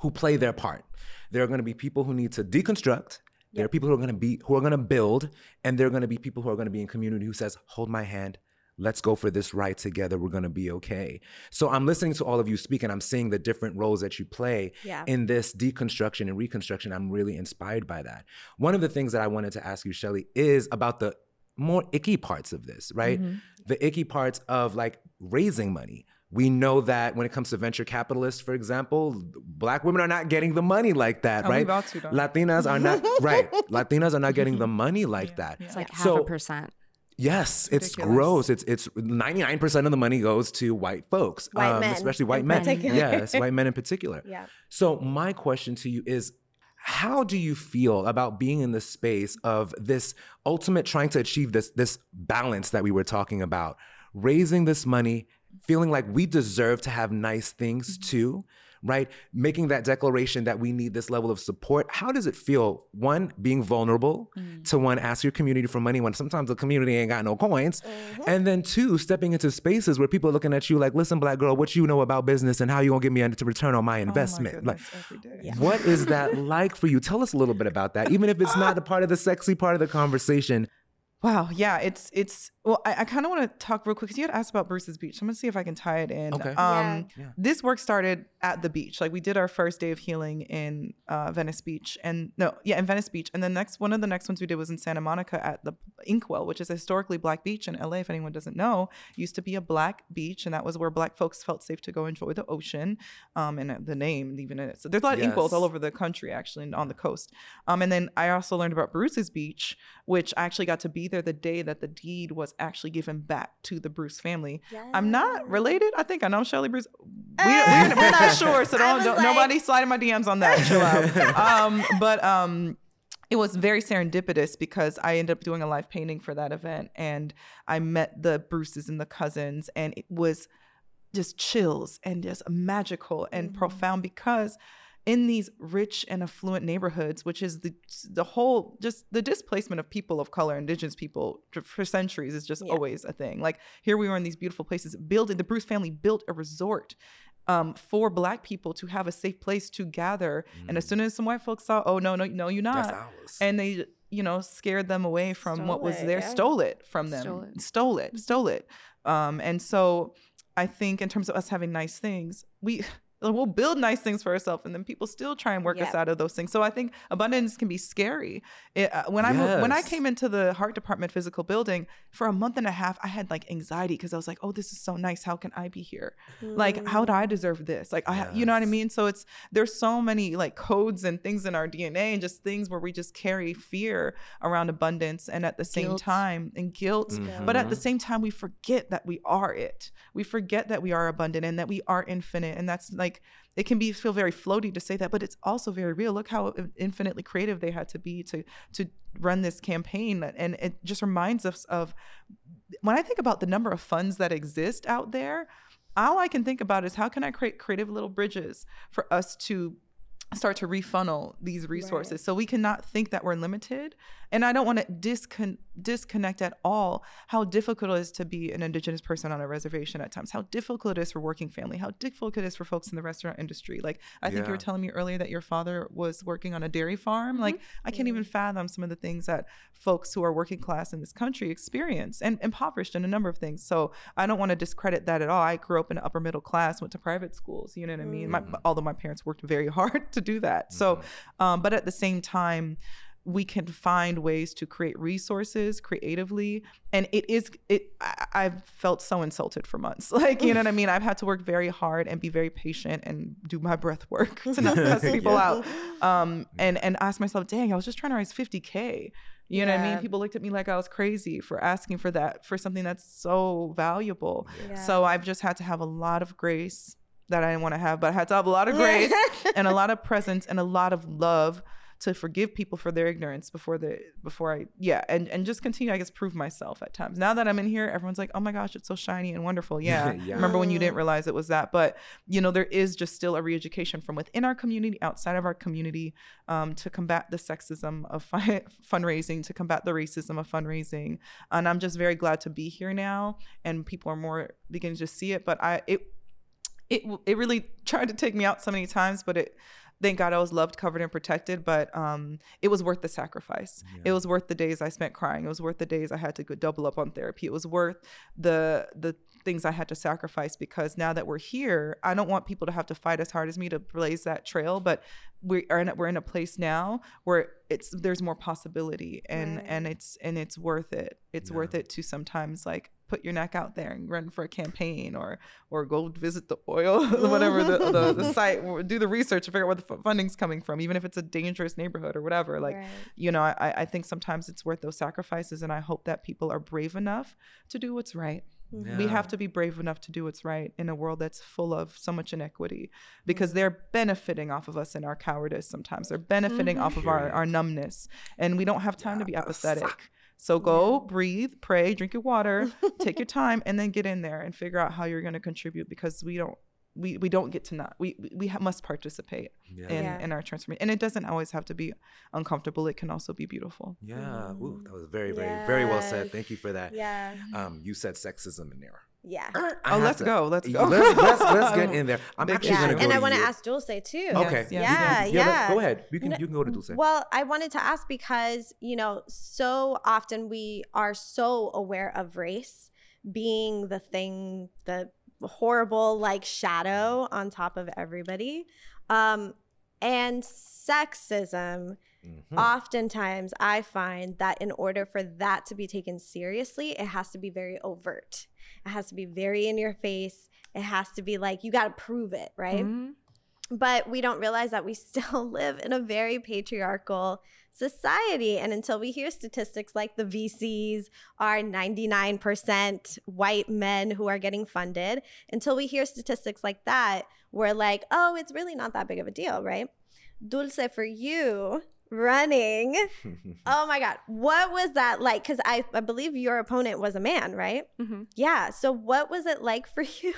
who play their part. There are going to be people who need to deconstruct. There are people who are going to be who are going to build, and there are going to be people who are going to be in community who says, "Hold my hand, let's go for this ride together. We're going to be okay." So I'm listening to all of you speak, and I'm seeing the different roles that you play Yeah. in this deconstruction and reconstruction. I'm really inspired by that. One of the things that I wanted to ask you, Shelley, is about the more icky parts of this, right? Mm-hmm. The icky parts of like raising money. We know that when it comes to venture capitalists, for example, black women are not getting the money like that, Oh, we right? about to. Latinas are not right. <laughs> Latinas are not getting the <laughs> money like that. It's like half So- a percent. Yes, it's Ridiculous. gross. It's it's ninety nine percent of the money goes to white folks, um, White men especially in white men. particular. Yes, <laughs> white men in particular. Yeah. So my question to you is how do you feel about being in the space of this ultimate trying to achieve this this balance that we were talking about raising this money feeling like we deserve to have nice things too right making that declaration that we need this level of support how does it feel one being vulnerable to one ask your community for money when sometimes the community ain't got no coins and then two stepping into spaces where people are looking at you like listen black girl what you know about business and how you gonna give me a to return on my Oh my investment like every day. what is <laughs> that like for you? Tell us a little bit about that, even if it's not a part of the sexy part of the conversation. Wow, yeah, it's it's well, I, I kind of want to talk real quick because you had asked about Bruce's Beach. I'm gonna see if I can tie it in. Okay. Um, Yeah. this work started at the beach. Like we did our first day of healing in uh, Venice Beach, and no, yeah, in Venice Beach, and the next one of the next ones we did was in Santa Monica at the Inkwell, which is a historically black beach in LA. If anyone doesn't know, used to be a black beach, and that was where black folks felt safe to go enjoy the ocean. Um, and uh, the name even in it. So there's a lot of Inkwells all over the country actually and on the coast. Um, and then I also learned about Bruce's Beach, which I actually got to be there the day that the deed was actually given back to the Bruce family. I'm not related. I think I know Shelley Bruce. We, <laughs> we're, we're sure, so don't, don't like- nobody slide in my DMs on that. Chill out. <laughs> um, but um, it was very serendipitous because I ended up doing a live painting for that event, and I met the Bruces and the cousins, and it was just chills and just magical and profound because in these rich and affluent neighborhoods which is the the whole just the displacement of people of color indigenous people for- for centuries is just Yeah. always a thing like here we are in these beautiful places building the bruce family built a resort um, for black people to have a safe place to gather and as soon as some white folks saw oh no no no you're That's not ours. and they you know scared them away from what was it, there yeah. stole it from them Stole it. stole it stole it um and so i think in terms of us having nice things we we'll build nice things for ourselves and then people still try and work us out of those things. So i think abundance can be scary. It, uh, when i when i came into the heart department physical building for a month and a half i had like anxiety because i was like oh this is so nice. How can i be here? Like how do i deserve this? Like i you know what i mean? So it's there's so many like codes and things in our dna and just things where we just carry fear around abundance and at the same time and guilt. Mm-hmm. but at the same time we forget that we are it. We forget that we are abundant and that we are infinite and that's like it can be feel very floaty to say that but it's also very real look how infinitely creative they had to be to to run this campaign and it just reminds us of when i think about the number of funds that exist out there all I can think about is how can I create creative little bridges for us to start to refunnel these resources. Right. So we cannot think that we're limited. And I don't want to discon- disconnect at all how difficult it is to be an Indigenous person on a reservation at times, how difficult it is for working family, how difficult it is for folks in the restaurant industry. Like, I think you were telling me earlier that your father was working on a dairy farm. Mm-hmm. Like, I can't even fathom some of the things that folks who are working class in this country experience and impoverished in a number of things. So I don't want to discredit that at all. I grew up in upper middle class, went to private schools, you know what I mean? My, mm. although my parents worked very <laughs> hard to do that. So, mm-hmm. um, but at the same time, we can find ways to create resources creatively. And it is it I, i've felt so insulted for months. <laughs> Like you know what i mean? I've had to work very hard and be very patient and do my breath work <laughs> to not <laughs> cuss people out. Um and and ask myself dang i was just trying to raise 50k you know what i mean? People looked at me like i was crazy for asking for that for something that's so valuable. Yeah. so i've just had to have a lot of grace that i didn't want to have but i had to have a lot of grace and a lot of presence and a lot of love to forgive people for their ignorance before the before I yeah and and just continue I guess prove myself at times. Now that I'm in here, everyone's like, oh my gosh, it's so shiny and wonderful. <laughs> Yeah, Yeah. remember when you didn't realize it was that? But you know there is just still a re-education from within our community, outside of our community, um, to combat the sexism of fi- <laughs> fundraising, to combat the racism of fundraising. And I'm just very glad to be here now, and people are more beginning to see it. But I it it it really tried to take me out so many times, but it thank God I was loved, covered, and protected. But um, it was worth the sacrifice. It was worth the days I spent crying. It was worth the days I had to go double up on therapy. It was worth the the things I had to sacrifice because now that we're here, I don't want people to have to fight as hard as me to blaze that trail. But we are in a, we're in a place now where it's there's more possibility and Right. and it's and it's worth it. It's Yeah. worth it to sometimes like put your neck out there and run for a campaign or or go visit the oil <laughs> whatever the, the, the <laughs> site do the research to figure out where the funding's coming from even if it's a dangerous neighborhood or whatever like Right. you know I, I think sometimes it's worth those sacrifices and i hope that people are brave enough to do what's right we have to be brave enough to do what's right in a world that's full of so much inequity because they're benefiting off of us in our cowardice sometimes. They're benefiting mm-hmm. off of our, our numbness and we don't have time to be apathetic. So go breathe pray drink your water take your <laughs> time and then get in there and figure out how you're going to contribute because we don't we, we don't get to not we we- we ha- must participate Yeah. in, Yeah. in our transformation and it doesn't always have to be uncomfortable it can also be beautiful Yeah. Ooh, that was very, very, very well said. Thank you for that. Yeah. Um, you said sexism in there. Yeah. <clears throat> I oh let's to- go let's go Let's, let's, let's get <laughs> in there. I'm Big actually issue. going to go And I want to ask Dulce too. Okay. yes, Yeah, let's- yeah. Go ahead. You can No, you can go to Dulce. Well, I wanted to ask because, you know, so often we are so aware of race being the thing, the horrible like shadow on top of everybody. Um, and sexism, Mhm. oftentimes I find that in order for that to be taken seriously, it has to be very overt. It has to be very in your face. It has to be like, you got to prove it, right? Mhm. But we don't realize that we <laughs> still live in a very patriarchal society. And until we hear statistics like the VCs are 99% white men who are getting funded until we hear statistics like that we're like oh it's really not that big of a deal right? Dulce for you running <laughs> oh my god what was that like because I, I believe your opponent was a man right Mhm. yeah. So, what was it like for <laughs> you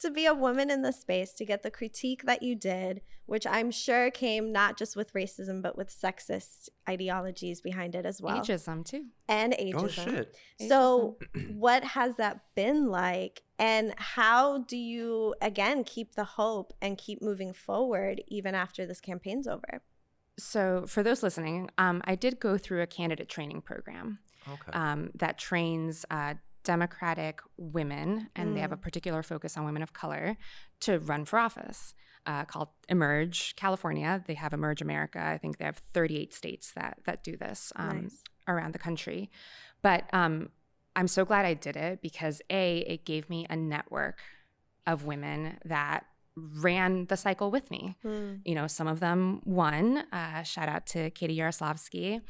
to be a woman in the space, to get the critique that you did, which I'm sure came not just with racism, but with sexist ideologies behind it as well, Ageism too. and ageism. oh shit. So, <clears throat> what has that been like? And how do you, again, keep the hope and keep moving forward even after this campaign's over? So, for those listening, um, I did go through a candidate training program Okay. um, that trains uh, Democratic women, and they have a particular focus on women of color, to run for office uh, called Emerge California. They have Emerge America. I think they have 38 states that that do this um, Nice. around the country. But um, I'm so glad I did it because a it gave me a network of women that ran the cycle with me. Hmm. You know, some of them won. Uh, shout out to Katy Yaroslavsky.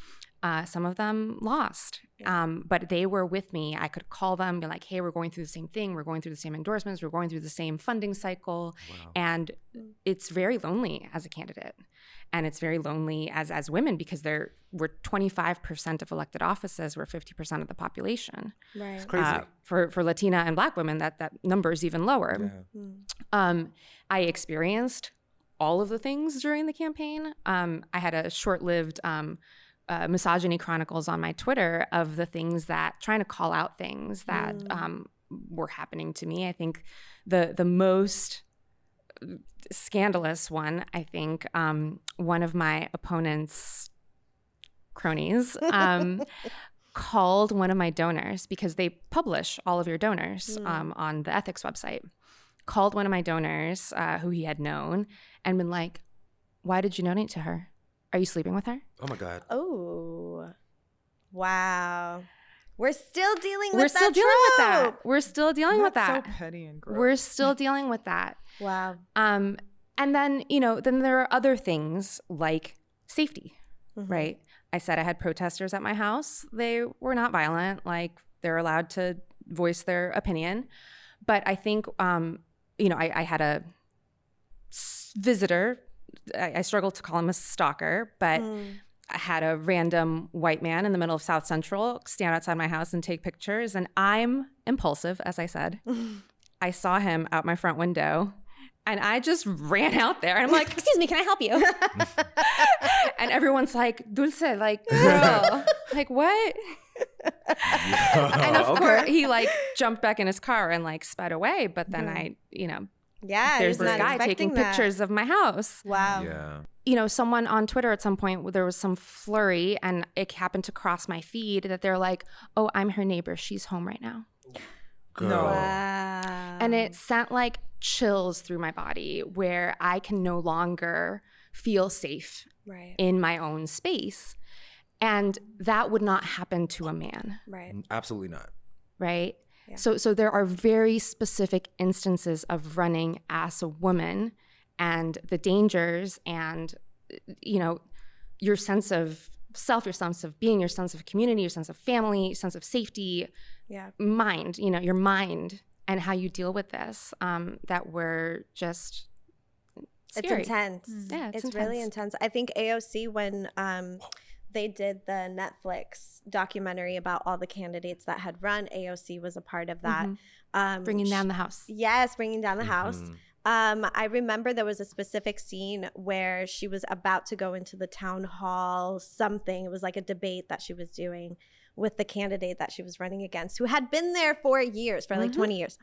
Uh, some of them lost, um, but they were with me. I could call them, be like, "Hey, we're going through the same thing. We're going through the same endorsements. We're going through the same funding cycle." And it's very lonely as a candidate, and it's very lonely as as women because there we're 25 percent of elected offices. We're 50 percent of the population. Right. It's crazy. Uh, for for Latina and Black women, that that number is even lower. Yeah. Um, I experienced all of the things during the campaign. Um, I had a short-lived um, uh, misogyny chronicles on my Twitter of the things that trying to call out things that um, were happening to me. I think the the most scandalous one. I think um, one of my opponents' cronies. Um, <laughs> called one of my donors because they publish all of your donors um, on the ethics website called one of my donors uh, who he had known and been like, Why did you donate to her? Are you sleeping with her? Oh my God. Oh, wow. We're still dealing with that. We're that still dealing with that. We're still dealing with that. so petty and gross. We're still dealing with that. <laughs> Wow. Um, and then, you know, then there are other things like safety, Mm-hmm. right? I said I had protesters at my house. They were not violent, like they're allowed to voice their opinion. But I think, um, you know, I, I had a visitor. I, I struggle to call him a stalker, but Mm. I had a random white man in the middle of South Central stand outside my house and take pictures. And I'm impulsive, as I said. <laughs> I saw him out my front window and I just ran out there. And I'm like, excuse me, can I help you? <laughs> and everyone's like, Dulce, like, <laughs> girl, like, what? and of Okay. course, he like jumped back in his car and like sped away. But then I, you know, Yeah. there's he's this guy taking that. pictures of my house. Wow. Yeah. You know, someone on Twitter at some point, there was some flurry and it happened to cross my feed that they're like, oh, I'm her neighbor. She's home right now. Girl. No. Wow. And it sent like chills through my body where I can no longer feel safe right. in my own space. And that would not happen to a man, Right. Absolutely not. right? Yeah. So so there are very specific instances of running as a woman and the dangers and you know your sense of self, your sense of being, your sense of community, your sense of family, your sense of safety, Yeah. mind, you know, your mind and how you deal with this um, that were just scary. It's intense. Yeah, it's it's, really intense. intense. I think AOC when um they did the Netflix documentary about all the candidates that had run, AOC was a part of that. Mhm. Um, Bringing down the house. Yes, bringing down the house. Mhm. Um, I remember there was a specific scene where she was about to go into the town hall, something. It was like a debate that she was doing with the candidate that she was running against, who had been there for years, for like Mhm. 20 years.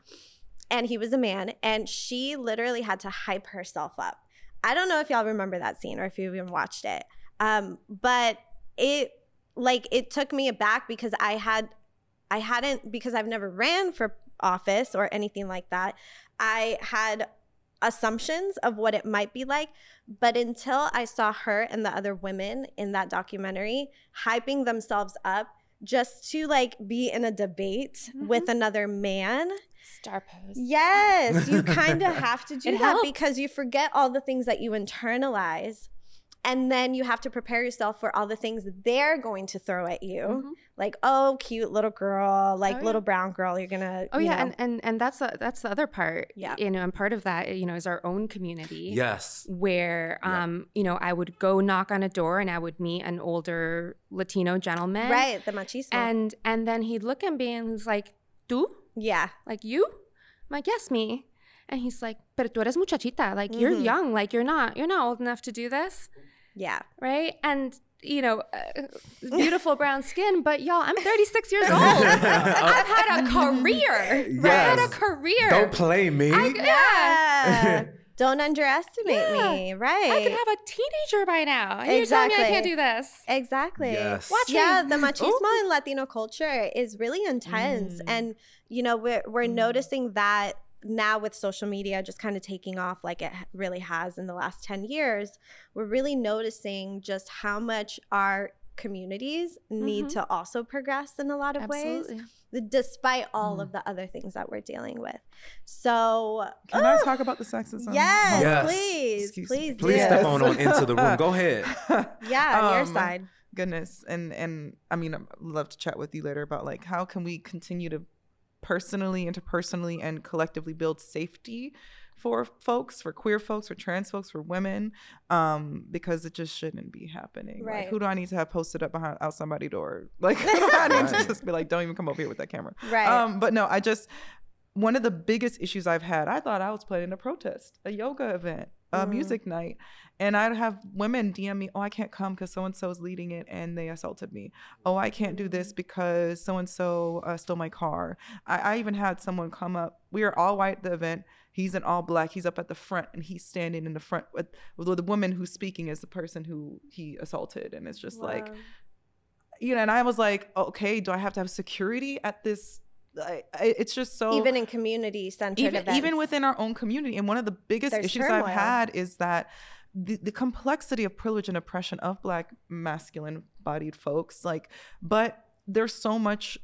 And he was a man, and she literally had to hype herself up. I don't know if y'all remember that scene or if you even watched it. Um, but it like it took me aback because I had I hadn't because I've never ran for office or anything like that. I had assumptions of what it might be like, but until I saw her and the other women in that documentary hyping themselves up just to like be in a debate mm-hmm. with another man. Star pose. Yes, you <laughs> kind of have to do It that helps. because you forget all the things that you internalize. And then you have to prepare yourself for all the things they're going to throw at you. Mhm. Like, oh, cute little girl, like Oh, yeah. little brown girl, you're gonna. Oh you yeah, know. and, and and that's the that's the other part. Yeah. You know, and part of that, you know, is our own community. Yes. Where Yeah. um, you know, I would go knock on a door and I would meet an older Latino gentleman. right, the machismo. And and then he'd look at me and he's like, "Tú? yeah, Like you?" I'm like, "Yes, me." And he's like, "Pero tú eres muchachita. Like you're Mhm. young. Like you're not you're not old enough to do this." Yeah, right? And you know, uh, <laughs> beautiful brown skin, but y'all, I'm 36 years <laughs> old. <laughs> I've had a career. I've had a career. Don't play me. I, yeah. yeah. Don't underestimate Yeah. me, right? I could have a teenager by now. And you're telling me I can't do this. Exactly. Yes. Watch yeah, me. the machismo in Latino culture is really intense, Mm. and you know we're we're Mm. noticing that now with social media just kind of taking off like it really has in the last ten years. We're really noticing just how much our communities need Mhm. to also progress in a lot of ways, despite all Mm. of the other things that we're dealing with. So, Can I talk about the sexism? yes, Yes. please, Excuse please, me. do. Please step on, on into the room. Go <laughs> ahead. Yeah, on your Um, side. goodness. And and I mean, I'd love to chat with you later about like how can we continue to personally, interpersonally, and collectively build safety for folks, for queer folks, for trans folks, for women, um, because it just shouldn't be happening. Right. Like, who do I need to have posted up behind outside somebody's door? Like, <laughs> who do I need to Right. just be like, don't even come over here with that camera. Right. Um, but no, I just one of the biggest issues I've had. I thought I was planning a protest, a yoga event, a Mm. music night, and I'd have women DM me, "Oh, I can't come because so and so is leading it and they assaulted me. Oh, I can't do this because so and so stole my car." I, I even had someone come up. We are all white at the event. He's an all black. He's up at the front and he's standing in the front with, with the woman who's speaking is the person who he assaulted, and it's just like you know, and I was like, okay, do I have to have security at this? I, I, it's just so even in community centered even events. even within our own community. And one of the biggest There's issues turmoil. I've had is that the, the complexity of privilege and oppression of Black masculine bodied folks, like, but there's so much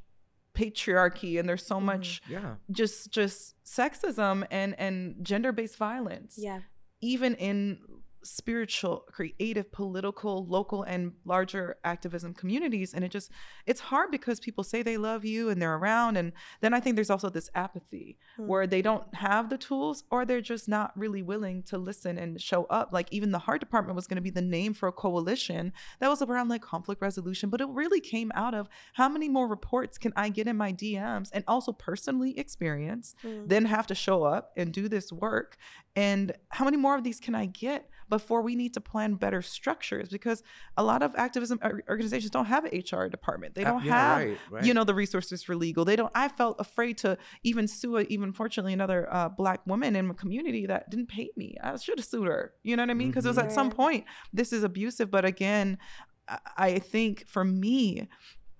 patriarchy and there's so Mm-hmm. much Yeah. just just sexism and and gender based violence yeah. even in spiritual creative political local and larger activism communities and it just it's hard because people say they love you and they're around and then i think there's also this apathy Hmm. where they don't have the tools or they're just not really willing to listen and show up like even the heart department was going to be the name for a coalition that was around like conflict resolution but it really came out of how many more reports can i get in my dms and also personally experience Mm. then have to show up and do this work. And how many more of these can I get before we need to plan better structures? Because a lot of activism organizations don't have an HR department. They Uh, don't yeah, have, right, right. you know, the resources for legal. They don't. I felt afraid to even sue, a, even fortunately, another uh, black woman in my community that didn't pay me. I should have sued her. You know what I mean? Because it was at some Mhm. point this is abusive. But again, I- I think for me,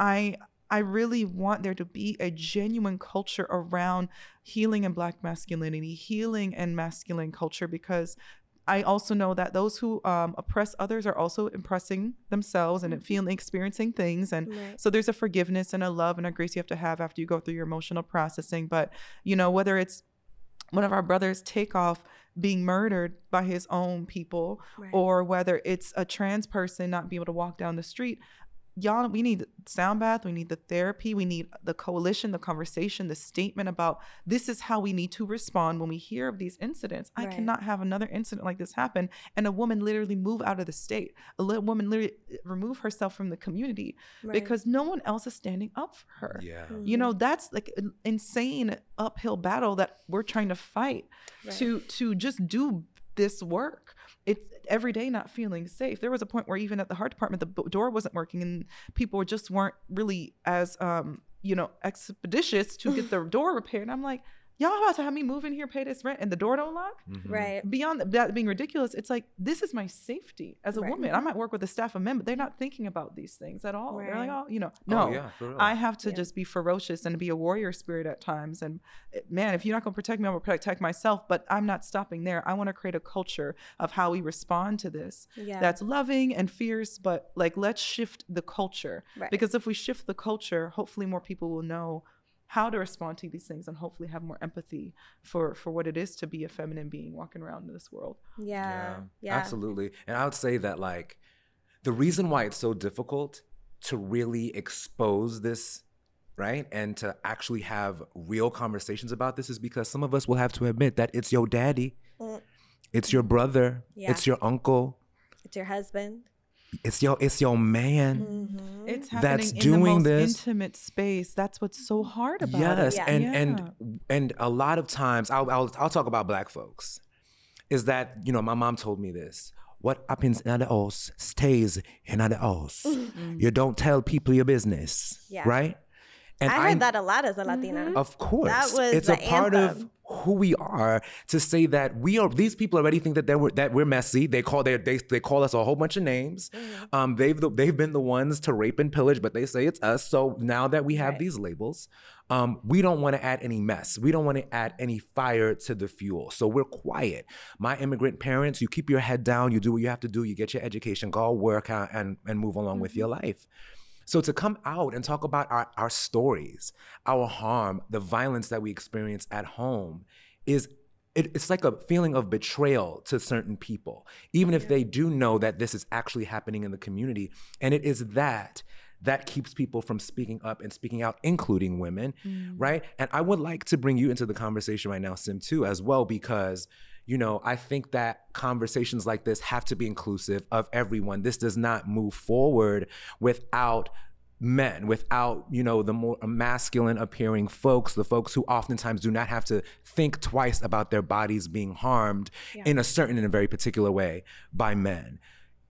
I I really want there to be a genuine culture around healing and black masculinity, healing and masculine culture because I also know that those who um, oppress others are also impressing themselves and feeling experiencing things and Right. so there's a forgiveness and a love and a grace you have to have after you go through your emotional processing but you know whether it's one of our brothers Takeoff being murdered by his own people Right. or whether it's a trans person not being able to walk down the street y'all we need sound bath we need the therapy we need the coalition the conversation the statement about this is how we need to respond when we hear of these incidents. I cannot have another incident like this happen and a woman literally move out of the state a little woman literally uh, remove herself from the community Right. because no one else is standing up for her. Yeah. you know that's like an insane uphill battle that we're trying to fight to to just do this work. It's every day not feeling safe. There was a point where even at the heart department the door wasn't working and people just weren't really as um you know expeditious to get the door repaired. And i'm like y'all about to have me move in here pay this rent and the door don't lock Mhm. Right. beyond that being ridiculous it's like this is my safety as a Right. woman i might work with a staff of men but they're not thinking about these things at all they're like oh you know no Oh, yeah, i have to Yeah. just be ferocious and be a warrior spirit at times and eh, man if you're not going to protect me i'm going to protect myself but i'm not stopping there i want to create a culture of how we respond to this Yeah. that's loving and fierce but like let's shift the culture Right. because if we shift the culture hopefully more people will know how to respond to these things and hopefully have more empathy for for what it is to be a feminine being walking around in this world yeah. Yeah. Absolutely. And I would say that like the reason why it's so difficult to really expose this, right? And to actually have real conversations about this is because some of us will have to admit that it's your daddy, Mm. it's your brother, Yeah. it's your uncle, It's your husband. It's your it's your man. Mm-hmm. it's happening That's in doing the most this. intimate space that's what's so hard about yes, it Yeah. and Yeah. and and a lot of times I'll, I'll I'll talk about black folks. Is that you know my mom told me this. What happens in the house stays in the house. You don't tell people your business, Yeah. right? And I heard that a lot as a Latina. Of course, was it's a part anthem. of who we are to say that we are. These people already think that they were that we're messy. They call they they, they call us a whole bunch of names. Mm-hmm. Um, they've the, they've been the ones to rape and pillage, but they say it's us. So now that we have Right. these labels, um, we don't want to add any mess. We don't want to add any fire to the fuel. So we're quiet. My immigrant parents, you keep your head down. You do what you have to do. You get your education, go work out, and and move along with your life. So to come out and talk about our, our stories, our harm, the violence that we experience at home is it, it's like a feeling of betrayal to certain people, even if they do know that this is actually happening in the community. And it is that that keeps people from speaking up and speaking out, including women, mm. right? And I would like to bring you into the conversation right now, Sim, too, as well, because you know, I think that conversations like this have to be inclusive of everyone. This does not move forward without men without you know the more masculine appearing folks the folks who oftentimes do not have to think twice about their bodies being harmed in a certain and a very particular way by men.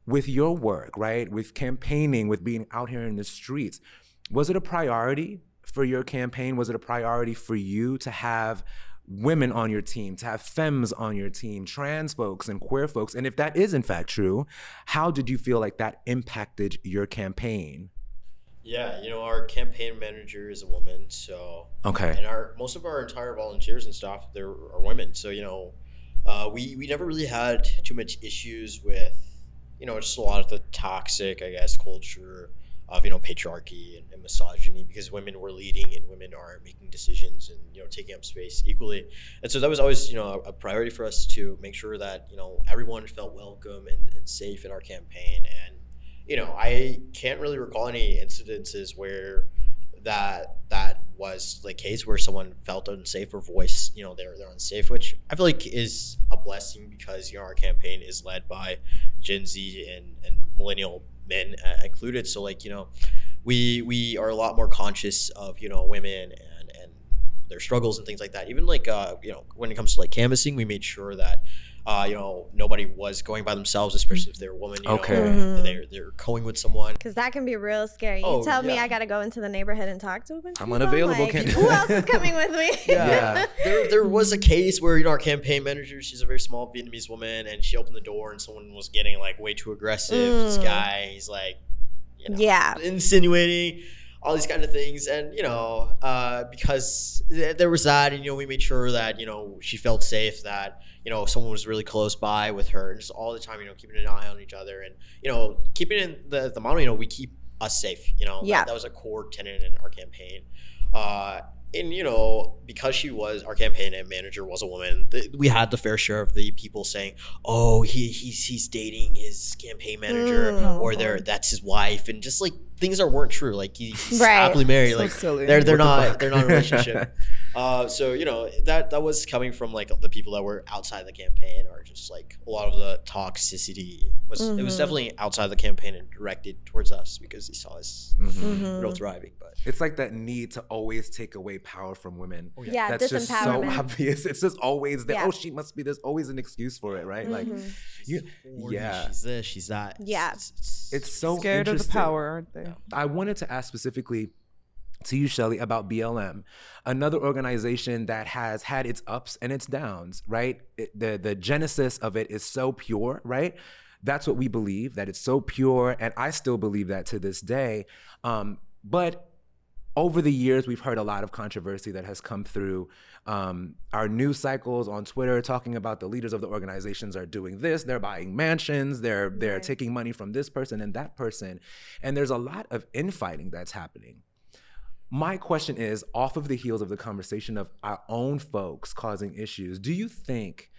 With your work right with campaigning with being out here in the streets was it a priority for your campaign? Was it a priority for you to have women on your team, to have femmes on your team, trans folks and queer folks? And if that is in fact true, how did you feel like that impacted your campaign? Yeah, you know, our campaign manager is a woman, so Okay. and our most of our entire volunteers and staff there are women. So you know, uh, we we never really had too much issues with you know just a lot of the toxic, I guess, culture of you know patriarchy and, and misogyny because women were leading and women are making decisions and you know taking up space equally. And so that was always you know a, a priority for us to make sure that you know everyone felt welcome and, and safe in our campaign and you know, I can't really recall any incidences where that that was the case where someone felt unsafe or voice, you know, they're they're unsafe, which I feel like is a blessing because you know our campaign is led by Gen Z and and millennial men uh, included. So like you know, we we are a lot more conscious of you know women and and their struggles and things like that. Even like uh, you know when it comes to like canvassing, we made sure that uh, you know nobody was going by themselves, especially if they're a woman. You Okay. know, Mhm. they're they're going with someone. Because that can be real scary. You Oh, tell me. I gotta go into the neighborhood and talk to a bunch I'm people, unavailable, Like, can't- who else is coming with me? <laughs> Yeah. there, there was a case where you know our campaign manager, she's a very small Vietnamese woman, and she opened the door and someone was getting like way too aggressive. This Mm. guy, he's like, you know, yeah. insinuating all these kind of things, and you know, uh, because th- there was that, and you know, we made sure that you know she felt safe, that you know someone was really close by with her, and just all the time, you know, keeping an eye on each other, and you know, keeping in the the model, you know, we keep us safe. You know, That- Yeah. that, was a core tenet in our campaign. Uh, and you know, because she was our campaign manager was a woman, th- we had the fair share of the people saying, "Oh, he he's he's dating his campaign manager, Mm. or they're that's his wife," and just like things that weren't true. Like he's <laughs> Right. happily married. So like silly. they're they're What not fuck? they're not in a relationship. <laughs> uh, so you know that that was coming from like the people that were outside the campaign, or just like a lot of the toxicity was it was Mhm. definitely outside the campaign and directed towards us because he saw us Mhm. Mhm. real thriving. But It's like that need to always take away power from women. Yeah, That's just so obvious. It's just always there. Yeah. Oh, she must be. There's always an excuse for it, right? Like, Mhm. you, yeah. she's this, she's that. Yeah. it's, it's, it's so Scared of the power, aren't they? I wanted to ask specifically to you, Shelley, about BLM, another organization that has had its ups and its downs, right? It- the the genesis of it is so pure, right? That's what we believe that it's so pure, and I still believe that to this day. Um, but over the years, we've heard a lot of controversy that has come through um, our news cycles on Twitter, talking about the leaders of the organizations are doing this, they're buying mansions, they're they're Right. taking money from this person and that person, and there's a lot of infighting that's happening. My question is, off of the heels of the conversation of our own folks causing issues, do you think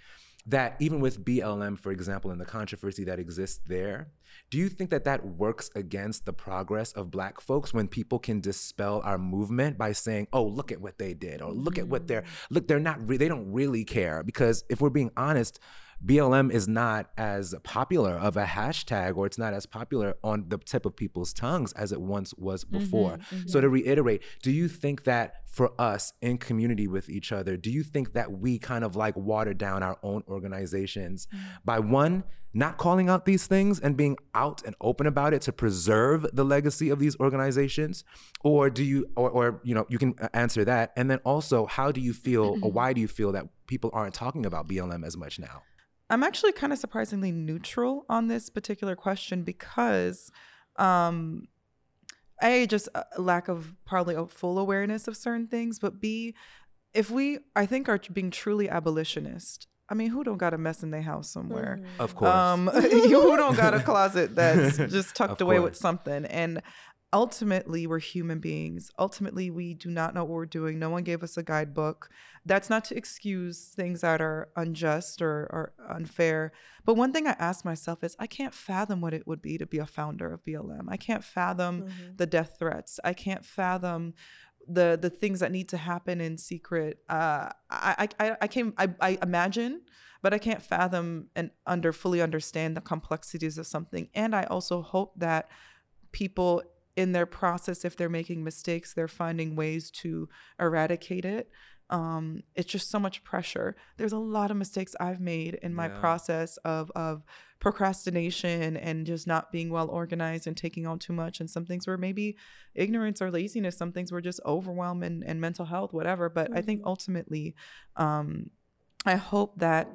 that even with BLM, for example, and the controversy that exists there, do you think that that works against the progress of Black folks when people can dispel our movement by saying, "Oh, look at what they did," or "Look at what they're mm. look they're not re- they don't really care"? Because if we're being honest, BLM is not as popular of a hashtag or it's not as popular on the tip of people's tongues as it once was mm-hmm, before. So mm-hmm. to reiterate, do you think that for us in community with each other, do you think that we kind of like water down our own organizations mm. by one, not calling out these things and being out and open about it to preserve the legacy of these organizations? Or do you or, or you know, you can uh, answer that. And then also, how do you feel or mm-hmm. why do you feel that people aren't talking about BLM as much now? I'm actually kind of surprisingly neutral on this particular question because, um, a just a lack of probably a full awareness of certain things, but b if we I think are being truly abolitionist. I mean, who don't got a mess in their house somewhere? Of course. Um, <laughs> who don't got a closet that's <laughs> just tucked away with something. And ultimately we're human beings. Ultimately we do not know what we're doing. No one gave us a guidebook. That's not to excuse things that are unjust or, or unfair. But one thing i ask myself is i can't fathom what it would be to be a founder of blm i can't fathom mm-hmm. the death threats. I can't fathom the the things that need to happen in secret. Uh, I, I i can I, I imagine but i can't fathom and under fully understand the complexities of something. And i also hope that people in their process, if they're making mistakes, they're finding ways to eradicate it. Um, it's just so much pressure. There's a lot of mistakes I've made in my yeah. process of of procrastination and just not being well organized and taking on too much. And some things were maybe ignorance or laziness. Some things were just overwhelm and, and mental health, whatever. But mm-hmm. I think mm-hmm. ultimately, um, I hope that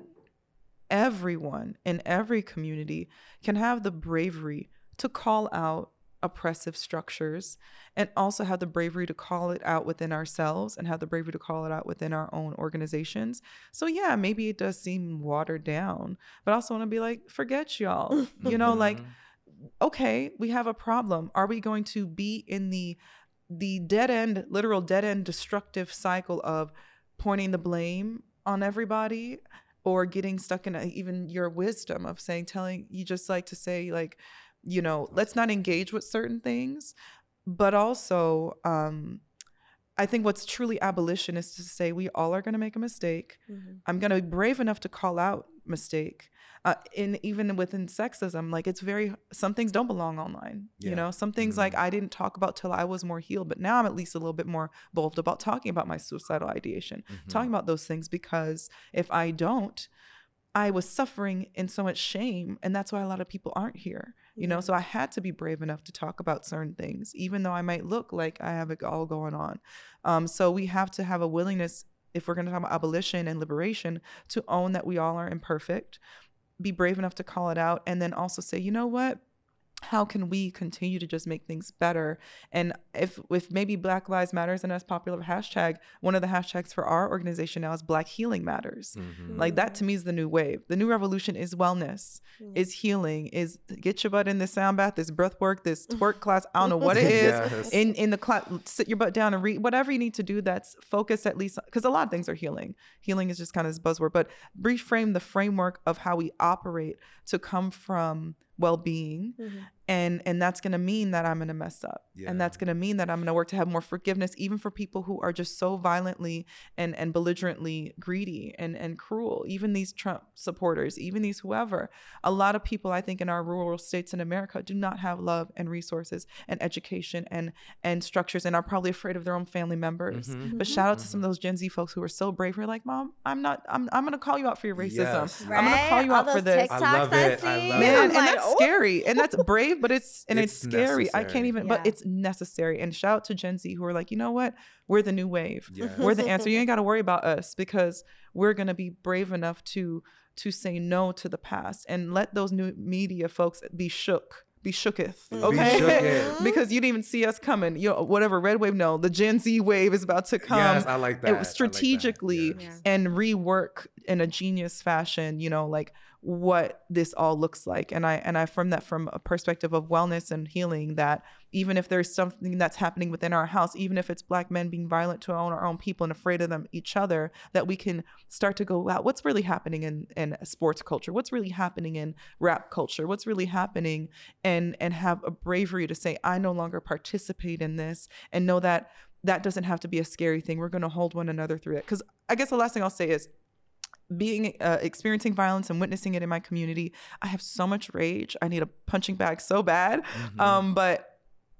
everyone in every community can have the bravery to call out oppressive structures and also have the bravery to call it out within ourselves and have the bravery to call it out within our own organizations. So yeah, maybe it does seem watered down, but I also want to be like, forget y'all. <laughs> you know, like mm-hmm. okay, we have a problem. Are we going to be in the the dead end, literal dead end destructive cycle of pointing the blame on everybody? or getting stuck in a, even your wisdom of saying telling you just like to say like you know, let's not engage with certain things, but also um, I think what's truly abolition is to say we all are going to make a mistake. Mm-hmm. I'm going to be brave enough to call out mistake. Uh, in even within sexism, like it's very some things don't belong online. Yeah. You know, some things mm-hmm. like I didn't talk about till I was more healed, but now I'm at least a little bit more bold about talking about my suicidal ideation, mm-hmm. talking about those things because if I don't, I was suffering in so much shame, and that's why a lot of people aren't here you know so i had to be brave enough to talk about certain things even though i might look like i have it all going on. Um, so we have to have a willingness if we're going to talk about abolition and liberation to own that we all are imperfect be brave enough to call it out and then also say you know what how can we continue to just make things better and if if maybe black lives matters and as popular hashtag one of the hashtags for our organization now is black healing matters mm-hmm. like that to me is the new wave the new revolution is wellness mm-hmm. is healing is get your butt in this sound bath this breath work this <laughs> twerk class i don't know what it is yes. in in the class sit your butt down and read whatever you need to do that's focused at least because a lot of things are healing healing is just kind of this buzzword but reframe the framework of how we operate to come from well-being mm-hmm. And and that's going to mean that i'm going to mess up yeah. and that's going to mean that i'm going to work to have more forgiveness even for people who are just so violently and and belligerently greedy and and cruel even these trump supporters even these whoever a lot of people i think in our rural states in america do not have love and resources and education and and structures and are probably afraid of their own family members mm-hmm. but shout out to some of mm-hmm. those gen z folks who are so brave who are like mom i'm not i'm, I'm going to call you out for your racism yes. right? i'm going to call you All out for this TikToks I love it. I, love Man, it. and that's scary and that's <laughs> brave, but it's and it's, it's scary. Necessary. I can't even, yeah. but it's necessary. And shout out to Gen Z who are like, you know what? We're the new wave. Yes. We're the <laughs> answer. You ain't got to worry about us because we're gonna be brave enough to to say no to the past and let those new media folks be shook be shooketh, okay? Be shooketh. <laughs> Mm-hmm. because you didn't even see us coming. You know, whatever red wave, no, the Gen Z wave is about to come. Yes, I like that. It, strategically like that. Yes. and rework in a genius fashion. You know, like what this all looks like. And i and i from that from a perspective of wellness and healing that even if there's something that's happening within our house even if it's black men being violent to our own, our own people and afraid of them each other that we can start to go wow what's really happening in in sports culture? What's really happening in rap culture? What's really happening? And and have a bravery to say i no longer participate in this and know that that doesn't have to be a scary thing. We're going to hold one another through it. Because i guess the last thing i'll say is being uh, experiencing violence and witnessing it in my community i have so much rage. I need a punching bag so bad. Mm-hmm. um, but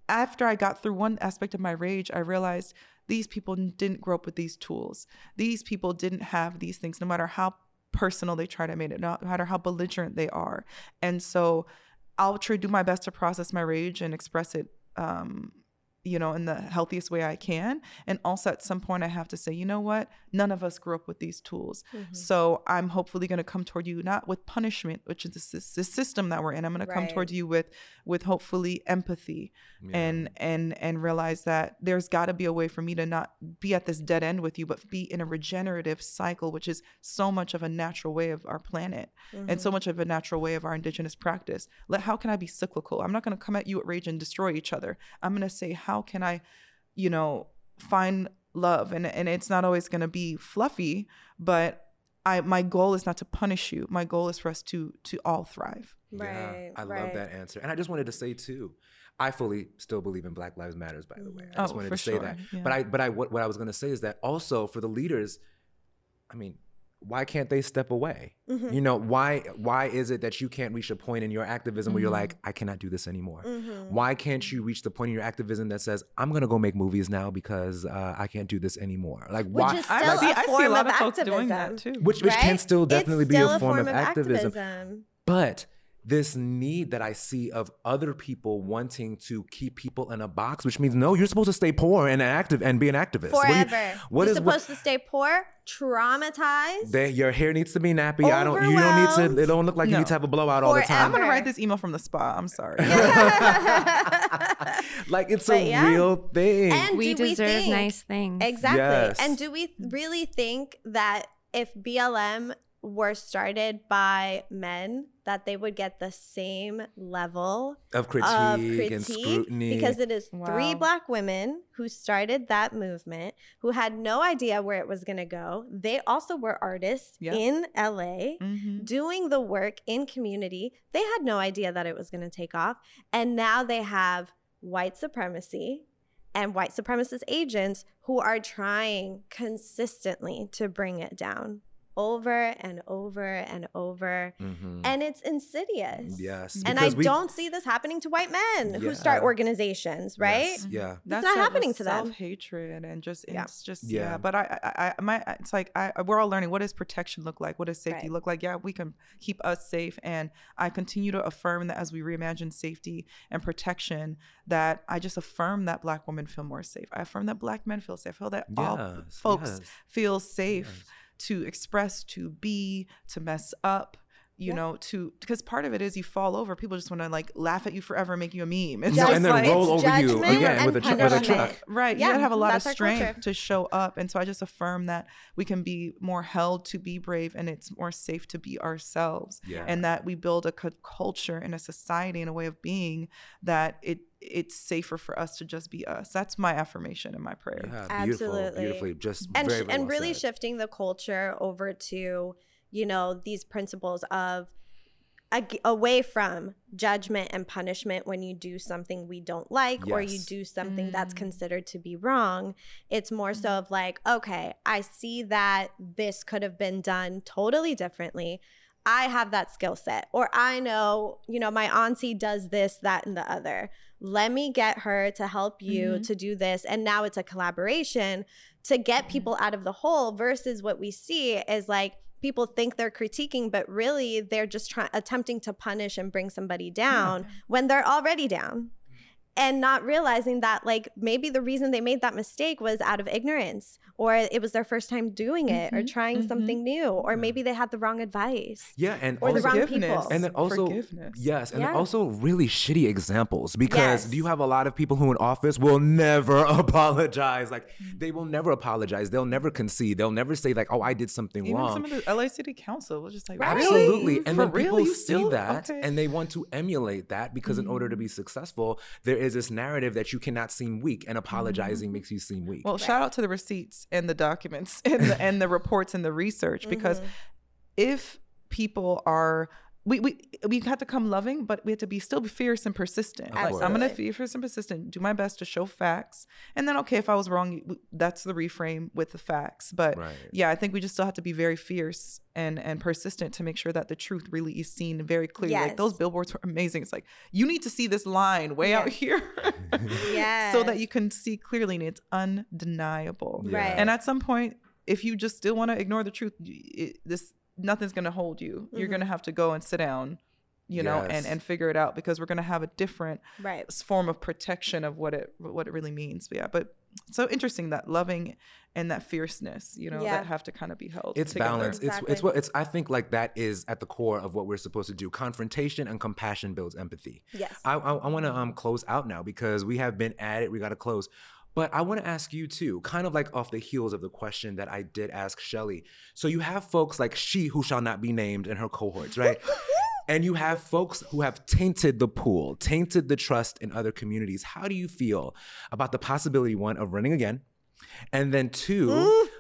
after i got through one aspect of my rage i realized these people didn't grow up with these tools. These people didn't have these things no matter how personal they try to make it no matter how belligerent they are. And so i'll try to do my best to process my rage and express it um, you know, in the healthiest way I can. And also at some point I have to say, you know what? None of us grew up with these tools. Mm-hmm. So I'm hopefully going to come toward you not with punishment, which is the, the system that we're in. I'm going to come toward you with with hopefully empathy and and and realize that there's got to be a way for me to not be at this dead end with you, but be in a regenerative cycle, which is so much of a natural way of our planet and so much of a natural way of our indigenous practice. Let how can I be cyclical? I'm not going to come at you at rage and destroy each other. I'm going to say how can I, you know, find love and and it's not always going to be fluffy, but I my goal is not to punish you. My goal is for us to to all thrive. Right. I right. love that answer. And I just wanted to say too, I fully still believe in Black Lives Matters. By the way, I just Oh, wanted to say sure. that. Yeah. But I, but I, what, what I was going to say is that also for the leaders, I mean, why can't they step away? Mm-hmm. You know, why, why is it that you can't reach a point in your activism where you're Mm-hmm. like, I cannot do this anymore? Mm-hmm. Why can't you reach the point in your activism that says, I'm going to go make movies now because uh, I can't do this anymore? Like, Which why? is I Still see, a I see form a lot of of folks doing that too. which, which can still It's definitely be still a form, of activism. activism. But this need that I see of other people wanting to keep people in a box, which means no, you're supposed to stay poor and active and be an activist. What do you- Forever. what You're is what- supposed to stay poor, traumatized. they, your hair needs to be nappy. I don't. You don't need to. It don't look like you need to have a blowout all the time. I'm gonna write this email from the spa. I'm sorry. <laughs> like it's But a yeah. real thing. and we do deserve we think, nice things. Exactly. Yes. And do we really think that if BLM were started by men, that they would get the same level of critique, of and scrutiny. Because it is three black women who started that movement, who had no idea where it was going to go. They also were artists Yeah. in LA. Mhm. doing the work in community. They had no idea that it was going to take off. And now they have white supremacy and white supremacist agents who are trying consistently to bring it down over and over and over. Mhm. And it's insidious. yes, And I we- don't see this happening to white men who Yeah. start organizations, right? Yes, yeah. It's not happening to them. Self hatred and just Yeah. it's just Yeah. yeah. But I, I, I, my, it's like I, we're all learning. What does protection look like? What does safety Right. look like? Yeah, we can keep us safe, and I continue to affirm that as we reimagine safety and protection, that I just affirm that Black women feel more safe. I affirm that Black men feel safe. I feel that all folks yes. feel safe to express, to be, to mess up. You Yeah. know, to because part of it is you fall over. People just want to like laugh at you forever, make you a meme. It's No, just and then like, roll over you again with a, tr- with a truck. Right. Yeah, you gotta have a lot of that's our strength to show up. And so I just affirm that we can be more held to be brave and it's more safe to be ourselves. Yeah. And that we build a culture and a society and a way of being that it it's safer for us to just be us. That's my affirmation and my prayer. Yeah, beautiful, Absolutely. beautifully, just and very, sh- very and well really said. shifting the culture over to you know these principles of ag- away from judgment and punishment when you do something we don't like or you do something that's Mm. considered to be wrong it's more so of like okay i see that this could have been done totally differently I have that skill set, or I know, you know, my auntie does this, that, and the other. Let me get her to help you Mhm. to do this. And now it's a collaboration to get people out of the hole versus what we see is like people think they're critiquing, but really they're just trying attempting to punish and bring somebody down when they're already down. And not realizing that, like, maybe the reason they made that mistake was out of ignorance, or it was their first time doing it, or Mhm, trying mhm. something new, or maybe they had the wrong advice. Yeah, and Or the wrong Forgiveness. people. and then also Forgiveness. yes, and then Yeah. also really shitty examples because Yes. you have a lot of people who in office will never <laughs> apologize. Like Mm. they will never apologize. They'll never concede. They'll never say like, "Oh, I did something Even wrong." some of the LA City Council was just like, Right. Absolutely. And For then real? people You see still- that okay. and they want to emulate that because in order to Mm. be successful, there is this narrative that you cannot seem weak and apologizing Mm-hmm. makes you seem weak. Well, shout out to the receipts and the documents <laughs> and the, and the reports and the research because Mhm. if people are we, we we have to come loving, but we have to be still fierce and persistent. Like I'm gonna be fierce and persistent, do my best to show facts, and then okay, if I was wrong, that's the reframe with the facts. But Right. yeah, I think we just still have to be very fierce and and persistent to make sure that the truth really is seen very clearly. Like those billboards were amazing. It's like you need to see this line way out here, Yes. <laughs> <laughs> so that you can see clearly, and it's undeniable. Yeah. Right. And at some point, if you just still want to ignore the truth, it, this nothing's gonna hold you. You're Mm-hmm. gonna have to go and sit down you know, and and figure it out because we're gonna have a different Right. s- form of protection of what it what it really means. But yeah, but so interesting that loving and that fierceness, you know, Yeah. that have to kind of be held. It's together. balance. It's Exactly. it's what it's. I think like that is at the core of what we're supposed to do. Confrontation and compassion builds empathy. Yes. I I, I want to um close out now because we have been at it. We got to close. But I want to ask you too, kind of like off the heels of the question that I did ask Shelley. So you have folks like she who shall not be named in her cohorts, right? <laughs> and you have folks who have tainted the pool, tainted the trust in other communities. How do you feel about the possibility one of running again? And then two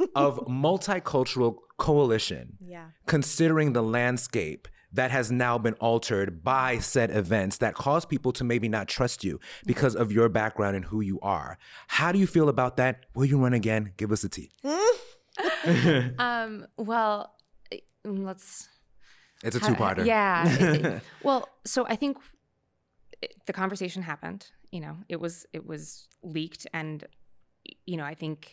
<laughs> of multicultural coalition Yeah. considering the landscape that has now been altered by said events that cause people to maybe not trust you because of your background and who you are. How do you feel about that? Will you run again? Give us a tea. <laughs> <laughs> Um, well, eh, let's It's a How- two-parter. Yeah. it- <laughs> it- well, so I think it- the conversation happened. You know, it was it was leaked, and you know, I think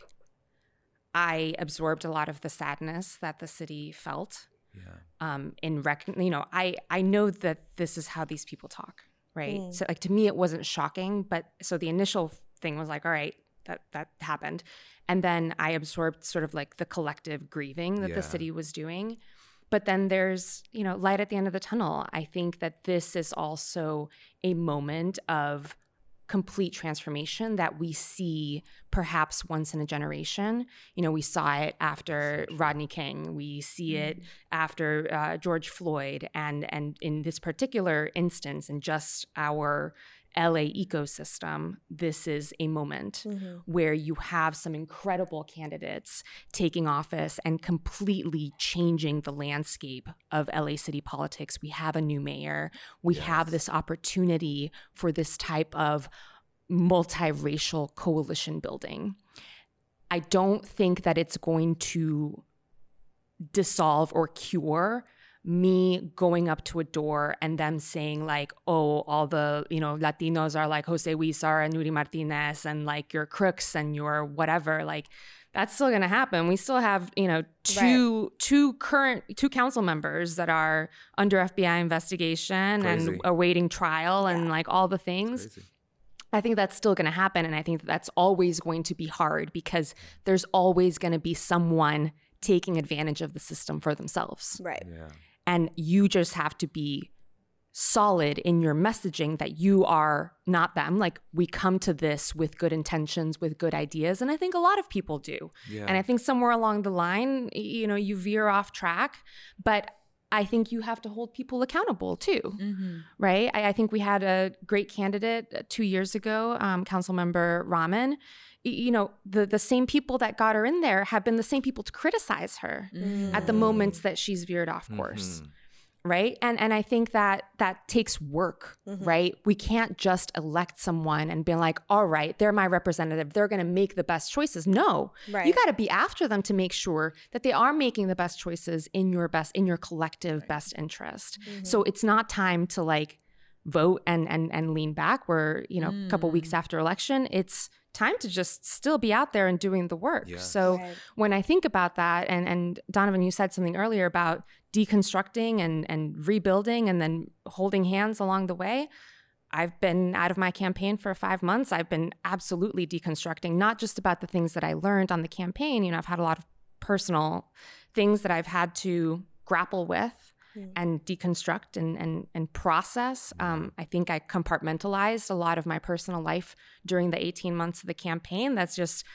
I absorbed a lot of the sadness that the city felt. Yeah. Um, in rec, you know, I I know that this is how these people talk, right? Mm. So like to me, it wasn't shocking, but so the initial thing was like, all right, that that happened, and then I absorbed sort of like the collective grieving that Yeah. the city was doing. But then there's, you know, light at the end of the tunnel. I think that this is also a moment of complete transformation that we see perhaps once in a generation. You know, we saw it after Rodney King. We see it after uh, George Floyd, and and in this particular instance, in just our LA ecosystem, this is a moment mm-hmm. where you have some incredible candidates taking office and completely changing the landscape of LA city politics. We have a new mayor. We have this opportunity for this type of multiracial coalition building. I don't think that it's going to dissolve or cure me going up to a door and them saying like, oh, all the you know Latinos are like Jose Huizar and Nury Martinez and like you're crooks and you're whatever. Like that's still gonna happen. We still have you know two two current two council members that are under FBI investigation Crazy. and awaiting trial and like all the things. Crazy. I think that's still going to happen. And I think that that's always going to be hard because there's always going to be someone taking advantage of the system for themselves. Right. Yeah. And you just have to be solid in your messaging that you are not them. Like we come to this with good intentions, with good ideas. And I think a lot of people do. Yeah. And I think somewhere along the line, you know, you veer off track. But I think you have to hold people accountable too right? I, I think we had a great candidate uh, two years ago, um, Council Member Raman. Y- You know, the the same people that got her in there have been the same people to criticize her at the moments that she's veered off course. Right. And and I think that that takes work, mm-hmm. right? We can't just elect someone and be like, all right, they're my representative. They're gonna make the best choices. No. You gotta be after them to make sure that they are making the best choices in your best, in your collective best interest. So mm-hmm. it's not time to like vote and and and lean back. We're, you know, a couple weeks mm. after election. It's time to just still be out there and doing the work. Yes. So Right. when I think about that, and and Donovan, you said something earlier about deconstructing and and rebuilding and then holding hands along the way. I've been out of my campaign for five months. I've been absolutely deconstructing, not just about the things that I learned on the campaign. You know, I've had a lot of personal things that I've had to grapple with and deconstruct and and and process. Um, I think I compartmentalized a lot of my personal life during the 18 months of the campaign. That's just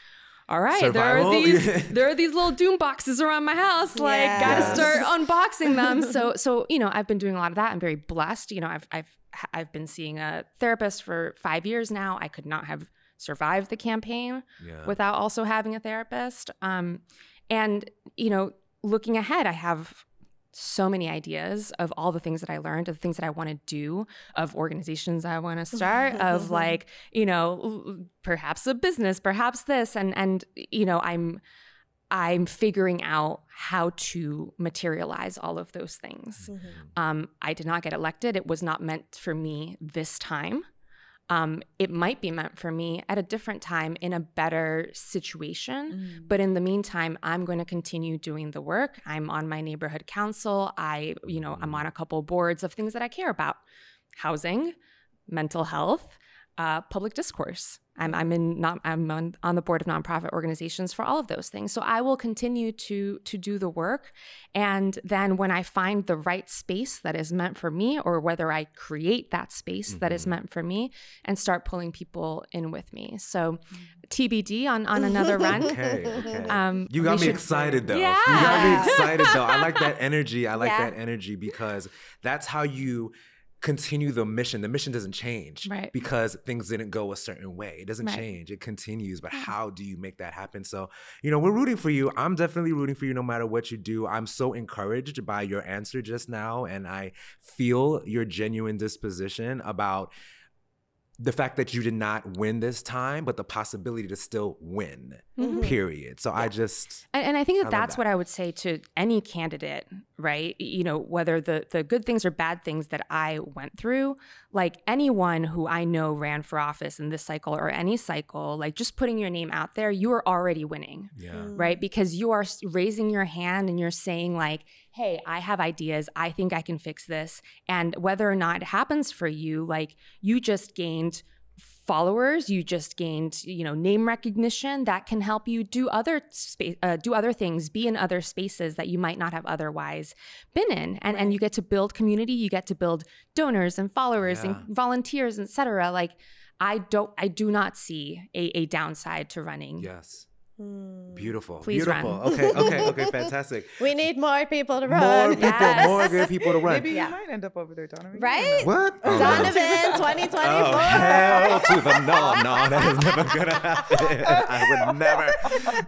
all right. Survival? There are these <laughs> there are these little doom boxes around my house. Like, gotta Yes. start <laughs> unboxing them. So so you know, I've been doing a lot of that. I'm very blessed. You know, I've I've I've been seeing a therapist for five years now. I could not have survived the campaign Yeah. without also having a therapist. Um, and you know, looking ahead, I have so many ideas of all the things that I learned, of the things that I want to do, of organizations I want to start, of <laughs> like, you know, perhaps a business, perhaps this, and and you know, I'm I'm figuring out how to materialize all of those things. Um, I did not get elected. It was not meant for me this time. Um, it might be meant for me at a different time in a better situation. Mm. But in the meantime, I'm going to continue doing the work. I'm on my neighborhood council. I, you know, I'm on a couple boards of things that I care about housing, mental health, uh, public discourse. I'm, I'm in not I'm on, on the board of nonprofit organizations for all of those things. So I will continue to to do the work, and then when I find the right space that is meant for me, or whether I create that space that is meant for me, and start pulling people in with me. So TBD on on another <laughs> run. Okay, okay. Um, you got me should- excited though. Yeah. You got me excited though. I like that <laughs> energy. I like Yeah. that energy because that's how you continue the mission. The mission doesn't change Right. because things didn't go a certain way. It doesn't Right. change. It continues. But how do you make that happen? So, you know, we're rooting for you. I'm definitely rooting for you no matter what you do. I'm so encouraged by your answer just now and I feel your genuine disposition about the fact that you did not win this time, but the possibility to still win. Mhm. Period. So I just And, and I think that I that's that. what I would say to any candidate, right? You know, whether the the good things or bad things that I went through, like anyone who I know ran for office in this cycle or any cycle, like just putting your name out there, you are already winning, yeah. right? Because you are raising your hand and you're saying like, "Hey, I have ideas. I think I can fix this." And whether or not it happens for you, like you just gained followers you just gained you know name recognition that can help you do other space uh, do other things be in other spaces that you might not have otherwise been in and and you get to build community you get to build donors and followers Yeah. and volunteers etc like i don't i do not see a, a downside to running Yes. Hmm. Beautiful. Please Beautiful. run. Okay. Okay. Okay. <laughs> Fantastic. We need more people to run. More run. people. Yes. More good people to run. Maybe Yeah. you might end up over there, Donovan. Right? What? Oh. Donovan <laughs> 2024. Oh, hell to the no, no, that is never gonna <laughs> happen. I would never.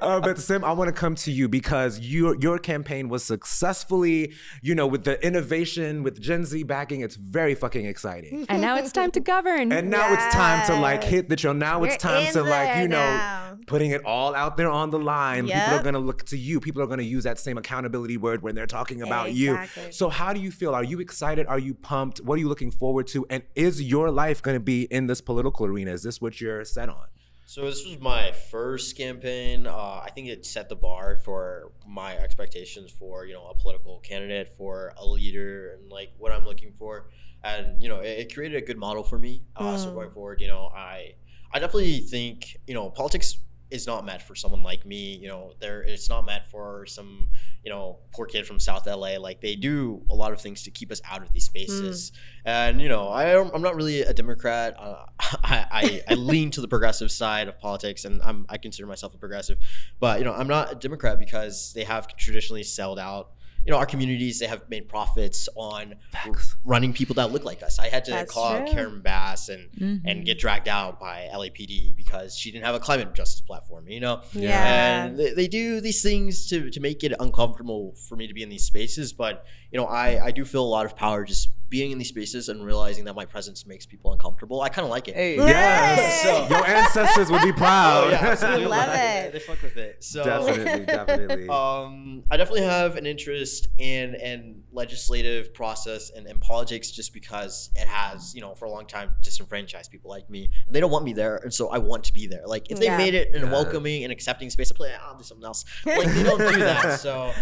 Uh, but Sim, I want to come to you because your your campaign was successfully, you know, with the innovation, with Gen Z backing, it's very fucking exciting. and now it's time to govern And now it's time to like hit the show. Now it's We're time to like, you know, now. putting it all out there on the line. People are gonna look to you. People are gonna use that same accountability word when they're talking about Exactly. you. So how do you feel? Are you excited? Are you pumped? What are you looking forward to? And is your life gonna be in this political arena? Is this what you're set on? So this was my first campaign. Uh, I think it set the bar for my expectations for you know a political candidate, for a leader, and like what I'm looking for. And you know, it, it created a good model for me. Uh, So Mm. going forward, you know, I I definitely think you know politics is not meant for someone like me. You know, there it's not meant for some you know poor kid from South LA. Like they do a lot of things to keep us out of these spaces. And you know, I I'm not really a Democrat. Uh, <laughs> I, I I lean to the progressive side of politics, and I'm I consider myself a progressive. But you know, I'm not a Democrat because they have traditionally sold out. You know, our communities they have made profits on Facts. running people that look like us. I had to That's call true. Karen Bass and Mm-hmm. and get dragged out by LAPD because she didn't have a climate justice platform. You know, Yeah. and they, they do these things to, to make it uncomfortable for me to be in these spaces but you know I, I do feel a lot of power just being in these spaces and realizing that my presence makes people uncomfortable i kind of like it Hey. Yes. So- Your ancestors would be proud. Oh, yeah, absolutely. <laughs> Love They- it. they fuck with it so definitely, definitely. <laughs> um, I definitely have an interest in in legislative process and, and politics just because it has, you know, for a long time disenfranchised people like me. They don't want me there, and so I want to be there. Like if they Yeah. made it in a welcoming and accepting space, I'd play, I'll do something else. Like they don't do that, so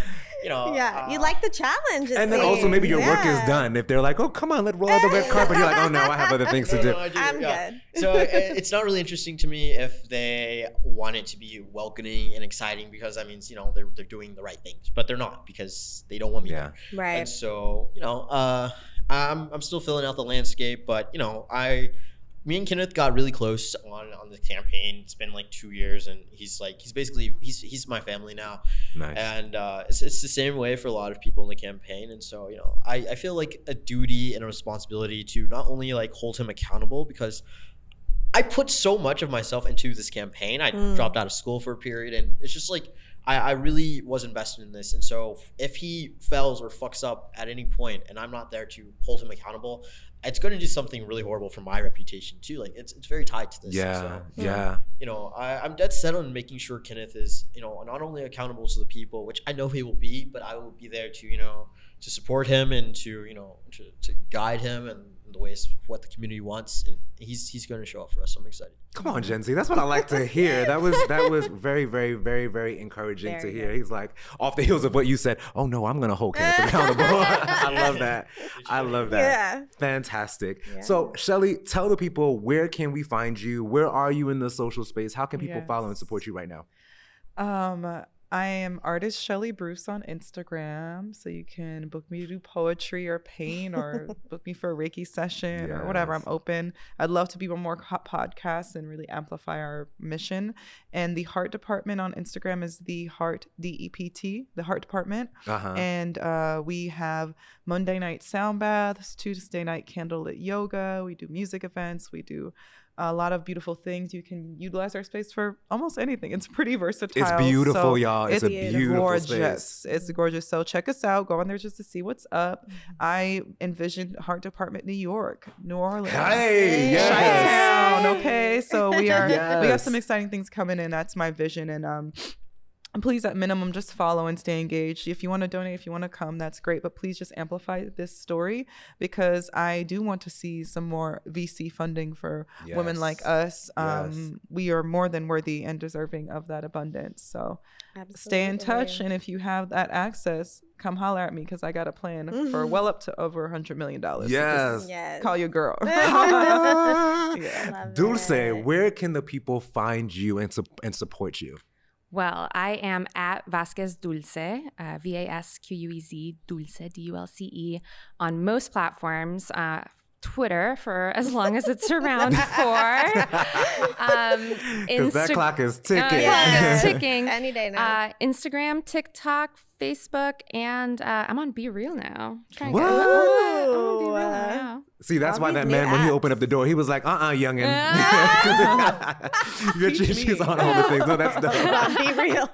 you know. <laughs> yeah, you uh, like the challenge. and then also maybe your work is done. If they're like, "Oh, come on, let's roll out the red <laughs> carpet," you're like, "Oh no, I have other things to <laughs> No, do." no, I do, I'm yeah. good. so it, it's not really interesting to me if they want it to be welcoming and exciting because that means you know they're, they're doing the right things but they're not because they don't want me Yeah. there. Right. And so you know uh I'm, I'm still filling out the landscape but you know i me and kenneth got really close on on the campaign it's been like two years and he's like he's basically he's he's my family now Nice. and uh, it's, it's the same way for a lot of people in the campaign and so you know I, I feel like a duty and a responsibility to not only like hold him accountable because i put so much of myself into this campaign i Mm. dropped out of school for a period and it's just like I, I really was invested in this and so if he fails or fucks up at any point and i'm not there to hold him accountable it's going to do something really horrible for my reputation too. Like it's it's very tied to this. Yeah, So, yeah. you know, I, I'm dead set on making sure Kenneth is, you know, not only accountable to the people, which I know he will be, but I will be there to, you know, to support him and to, you know, to, to guide him and the way of what the community wants. And he's he's going to show up for us. So I'm excited. Come on, Gen Z. That's what I like to hear. That was that was very, very, very, very encouraging to hear. good. He's like off the heels of what you said. Oh no, I'm gonna hold Kenneth accountable. <laughs> I love that. I love that. Yeah. Fantastic. So Shelley, tell the people where can we find you? Where are you in the social space? How can people follow and support you right now? Um, I am artist Shelley Bruce on Instagram, so you can book me to do poetry or paint, or <laughs> book me for a Reiki session or whatever. I'm open. I'd love to be on more podcasts and really amplify our mission. And the Heart Department on Instagram is the Heart D E P T, the Heart Department. Uh-huh. And uh, we have Monday night sound baths, Tuesday night candlelit yoga. We do music events. We do a lot of beautiful things. You can utilize our space for almost anything. It's pretty <laughs> versatile. It's beautiful, so y'all. It's a beautiful gorgeous. space. It's gorgeous. So check us out. Go on there just to see what's up. Mm-hmm. I envisioned Heart Department New York, New Orleans. Hey, yes. Chi-town, okay. So we <laughs> are we got some exciting things coming in. That's my vision. And um and please at minimum just follow and stay engaged. If you want to donate, if you want to come, that's great. But please just amplify this story because I do want to see some more VC funding for women like us. Um, Yes. We are more than worthy and deserving of that abundance. So stay in touch. And if you have that access, come holler at me because I got a plan for well up to over a hundred million dollars. So Yes. Yes. Call your girl. Ah. <laughs> <laughs> Yeah. Dulce, it. where can the people find you and, sup- and support you? Well, I am at Vasquez Dulce, uh, V A S Q U E Z, Dulce, D U L C E, on most platforms. Uh, Twitter for <laughs> as long as it's around <laughs> for. Um, <laughs> Because that clock is Uh, ticking. yeah, it's ticking. Any day now. Uh, Instagram, TikTok, Facebook, and uh, I'm on BeReal now. Trying to What? I'm on BeReal now. See, that's All why that new man, when he opened up the door, he was like, uh uh youngin. You're- <laughs> <laughs> Teach she's on all the things. No, that's <laughs> dope. Be real.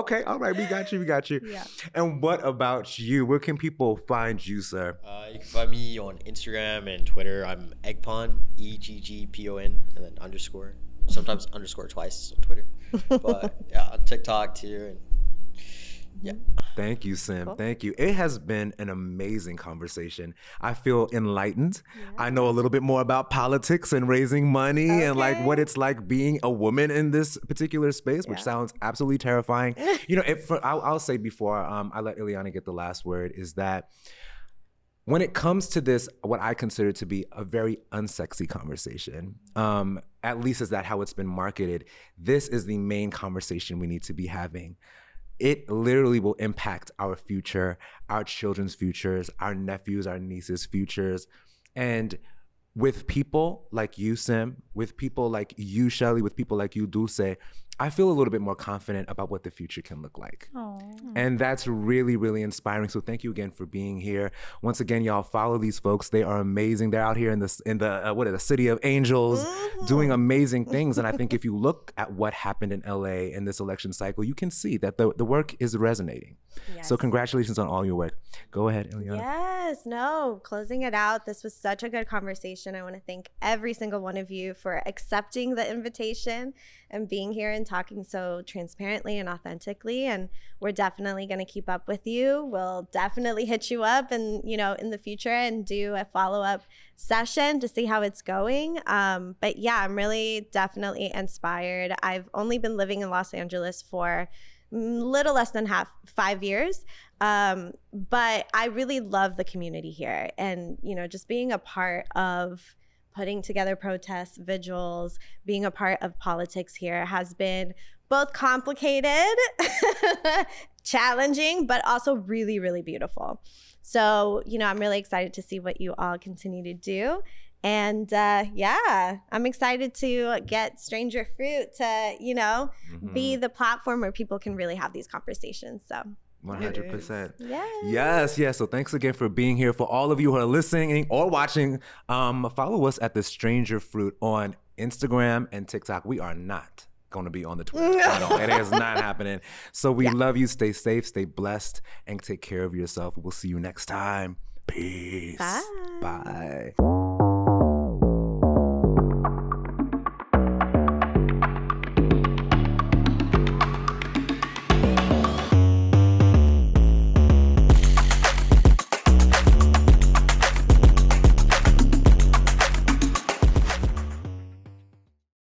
okay, all right, we got you, we got you. Yeah. And what about you? Where can people find you, sir? Uh, you can find me on Instagram and Twitter. I'm Eggpon, E G G P O N, and then underscore. Sometimes underscore twice on Twitter. But yeah, on TikTok too. And yeah. Thank you, Sim. Thank you. It has been an amazing conversation. I feel enlightened. I know a little bit more about politics and raising money and like what it's like being a woman in this particular space, which sounds absolutely terrifying. <laughs> you know, if I'll, I'll say before um, I let Eliana get the last word is that when it comes to this, what I consider to be a very unsexy conversation, um, at least is that how it's been marketed, this is the main conversation we need to be having. It literally will impact our future, our children's futures, our nephews, our nieces' futures. And with people like you, Sim, with people like you, Shelley, with people like you, Dulce, I feel a little bit more confident about what the future can look like. And that's really, really inspiring. So thank you again for being here. Once again, y'all follow these folks. They are amazing. They're out here in the in the uh, what is it, the city of angels, doing amazing <laughs> things. And I think if you look at what happened in LA in this election cycle, you can see that the, the work is resonating. So congratulations on all your work. Go ahead, Eliana. Yes, no, closing it out. This was such a good conversation. I want to thank every single one of you for accepting the invitation and being here and talking so transparently and authentically. And we're definitely going to keep up with you. We'll definitely hit you up and, you know, in the future and do a follow up session to see how it's going. Um, but yeah, I'm really definitely inspired. I've only been living in Los Angeles for little less than half five years um, but i really love the community here and you know just being a part of putting together protests vigils being a part of politics here has been both complicated <laughs> challenging but also really really beautiful so you know i'm really excited to see what you all continue to do and uh, yeah, I'm excited to get Stranger Fruit to, you know, be Mm-hmm. the platform where people can really have these conversations. So, One hundred percent. yeah. Yes, yes. So thanks again for being here. For all of you who are listening or watching, um, follow us at the Stranger Fruit on Instagram and TikTok. We are not going to be on the Twitter. <laughs> It is not happening. So we love you. Stay safe, stay blessed, and take care of yourself. We'll see you next time. Peace. Bye. Bye.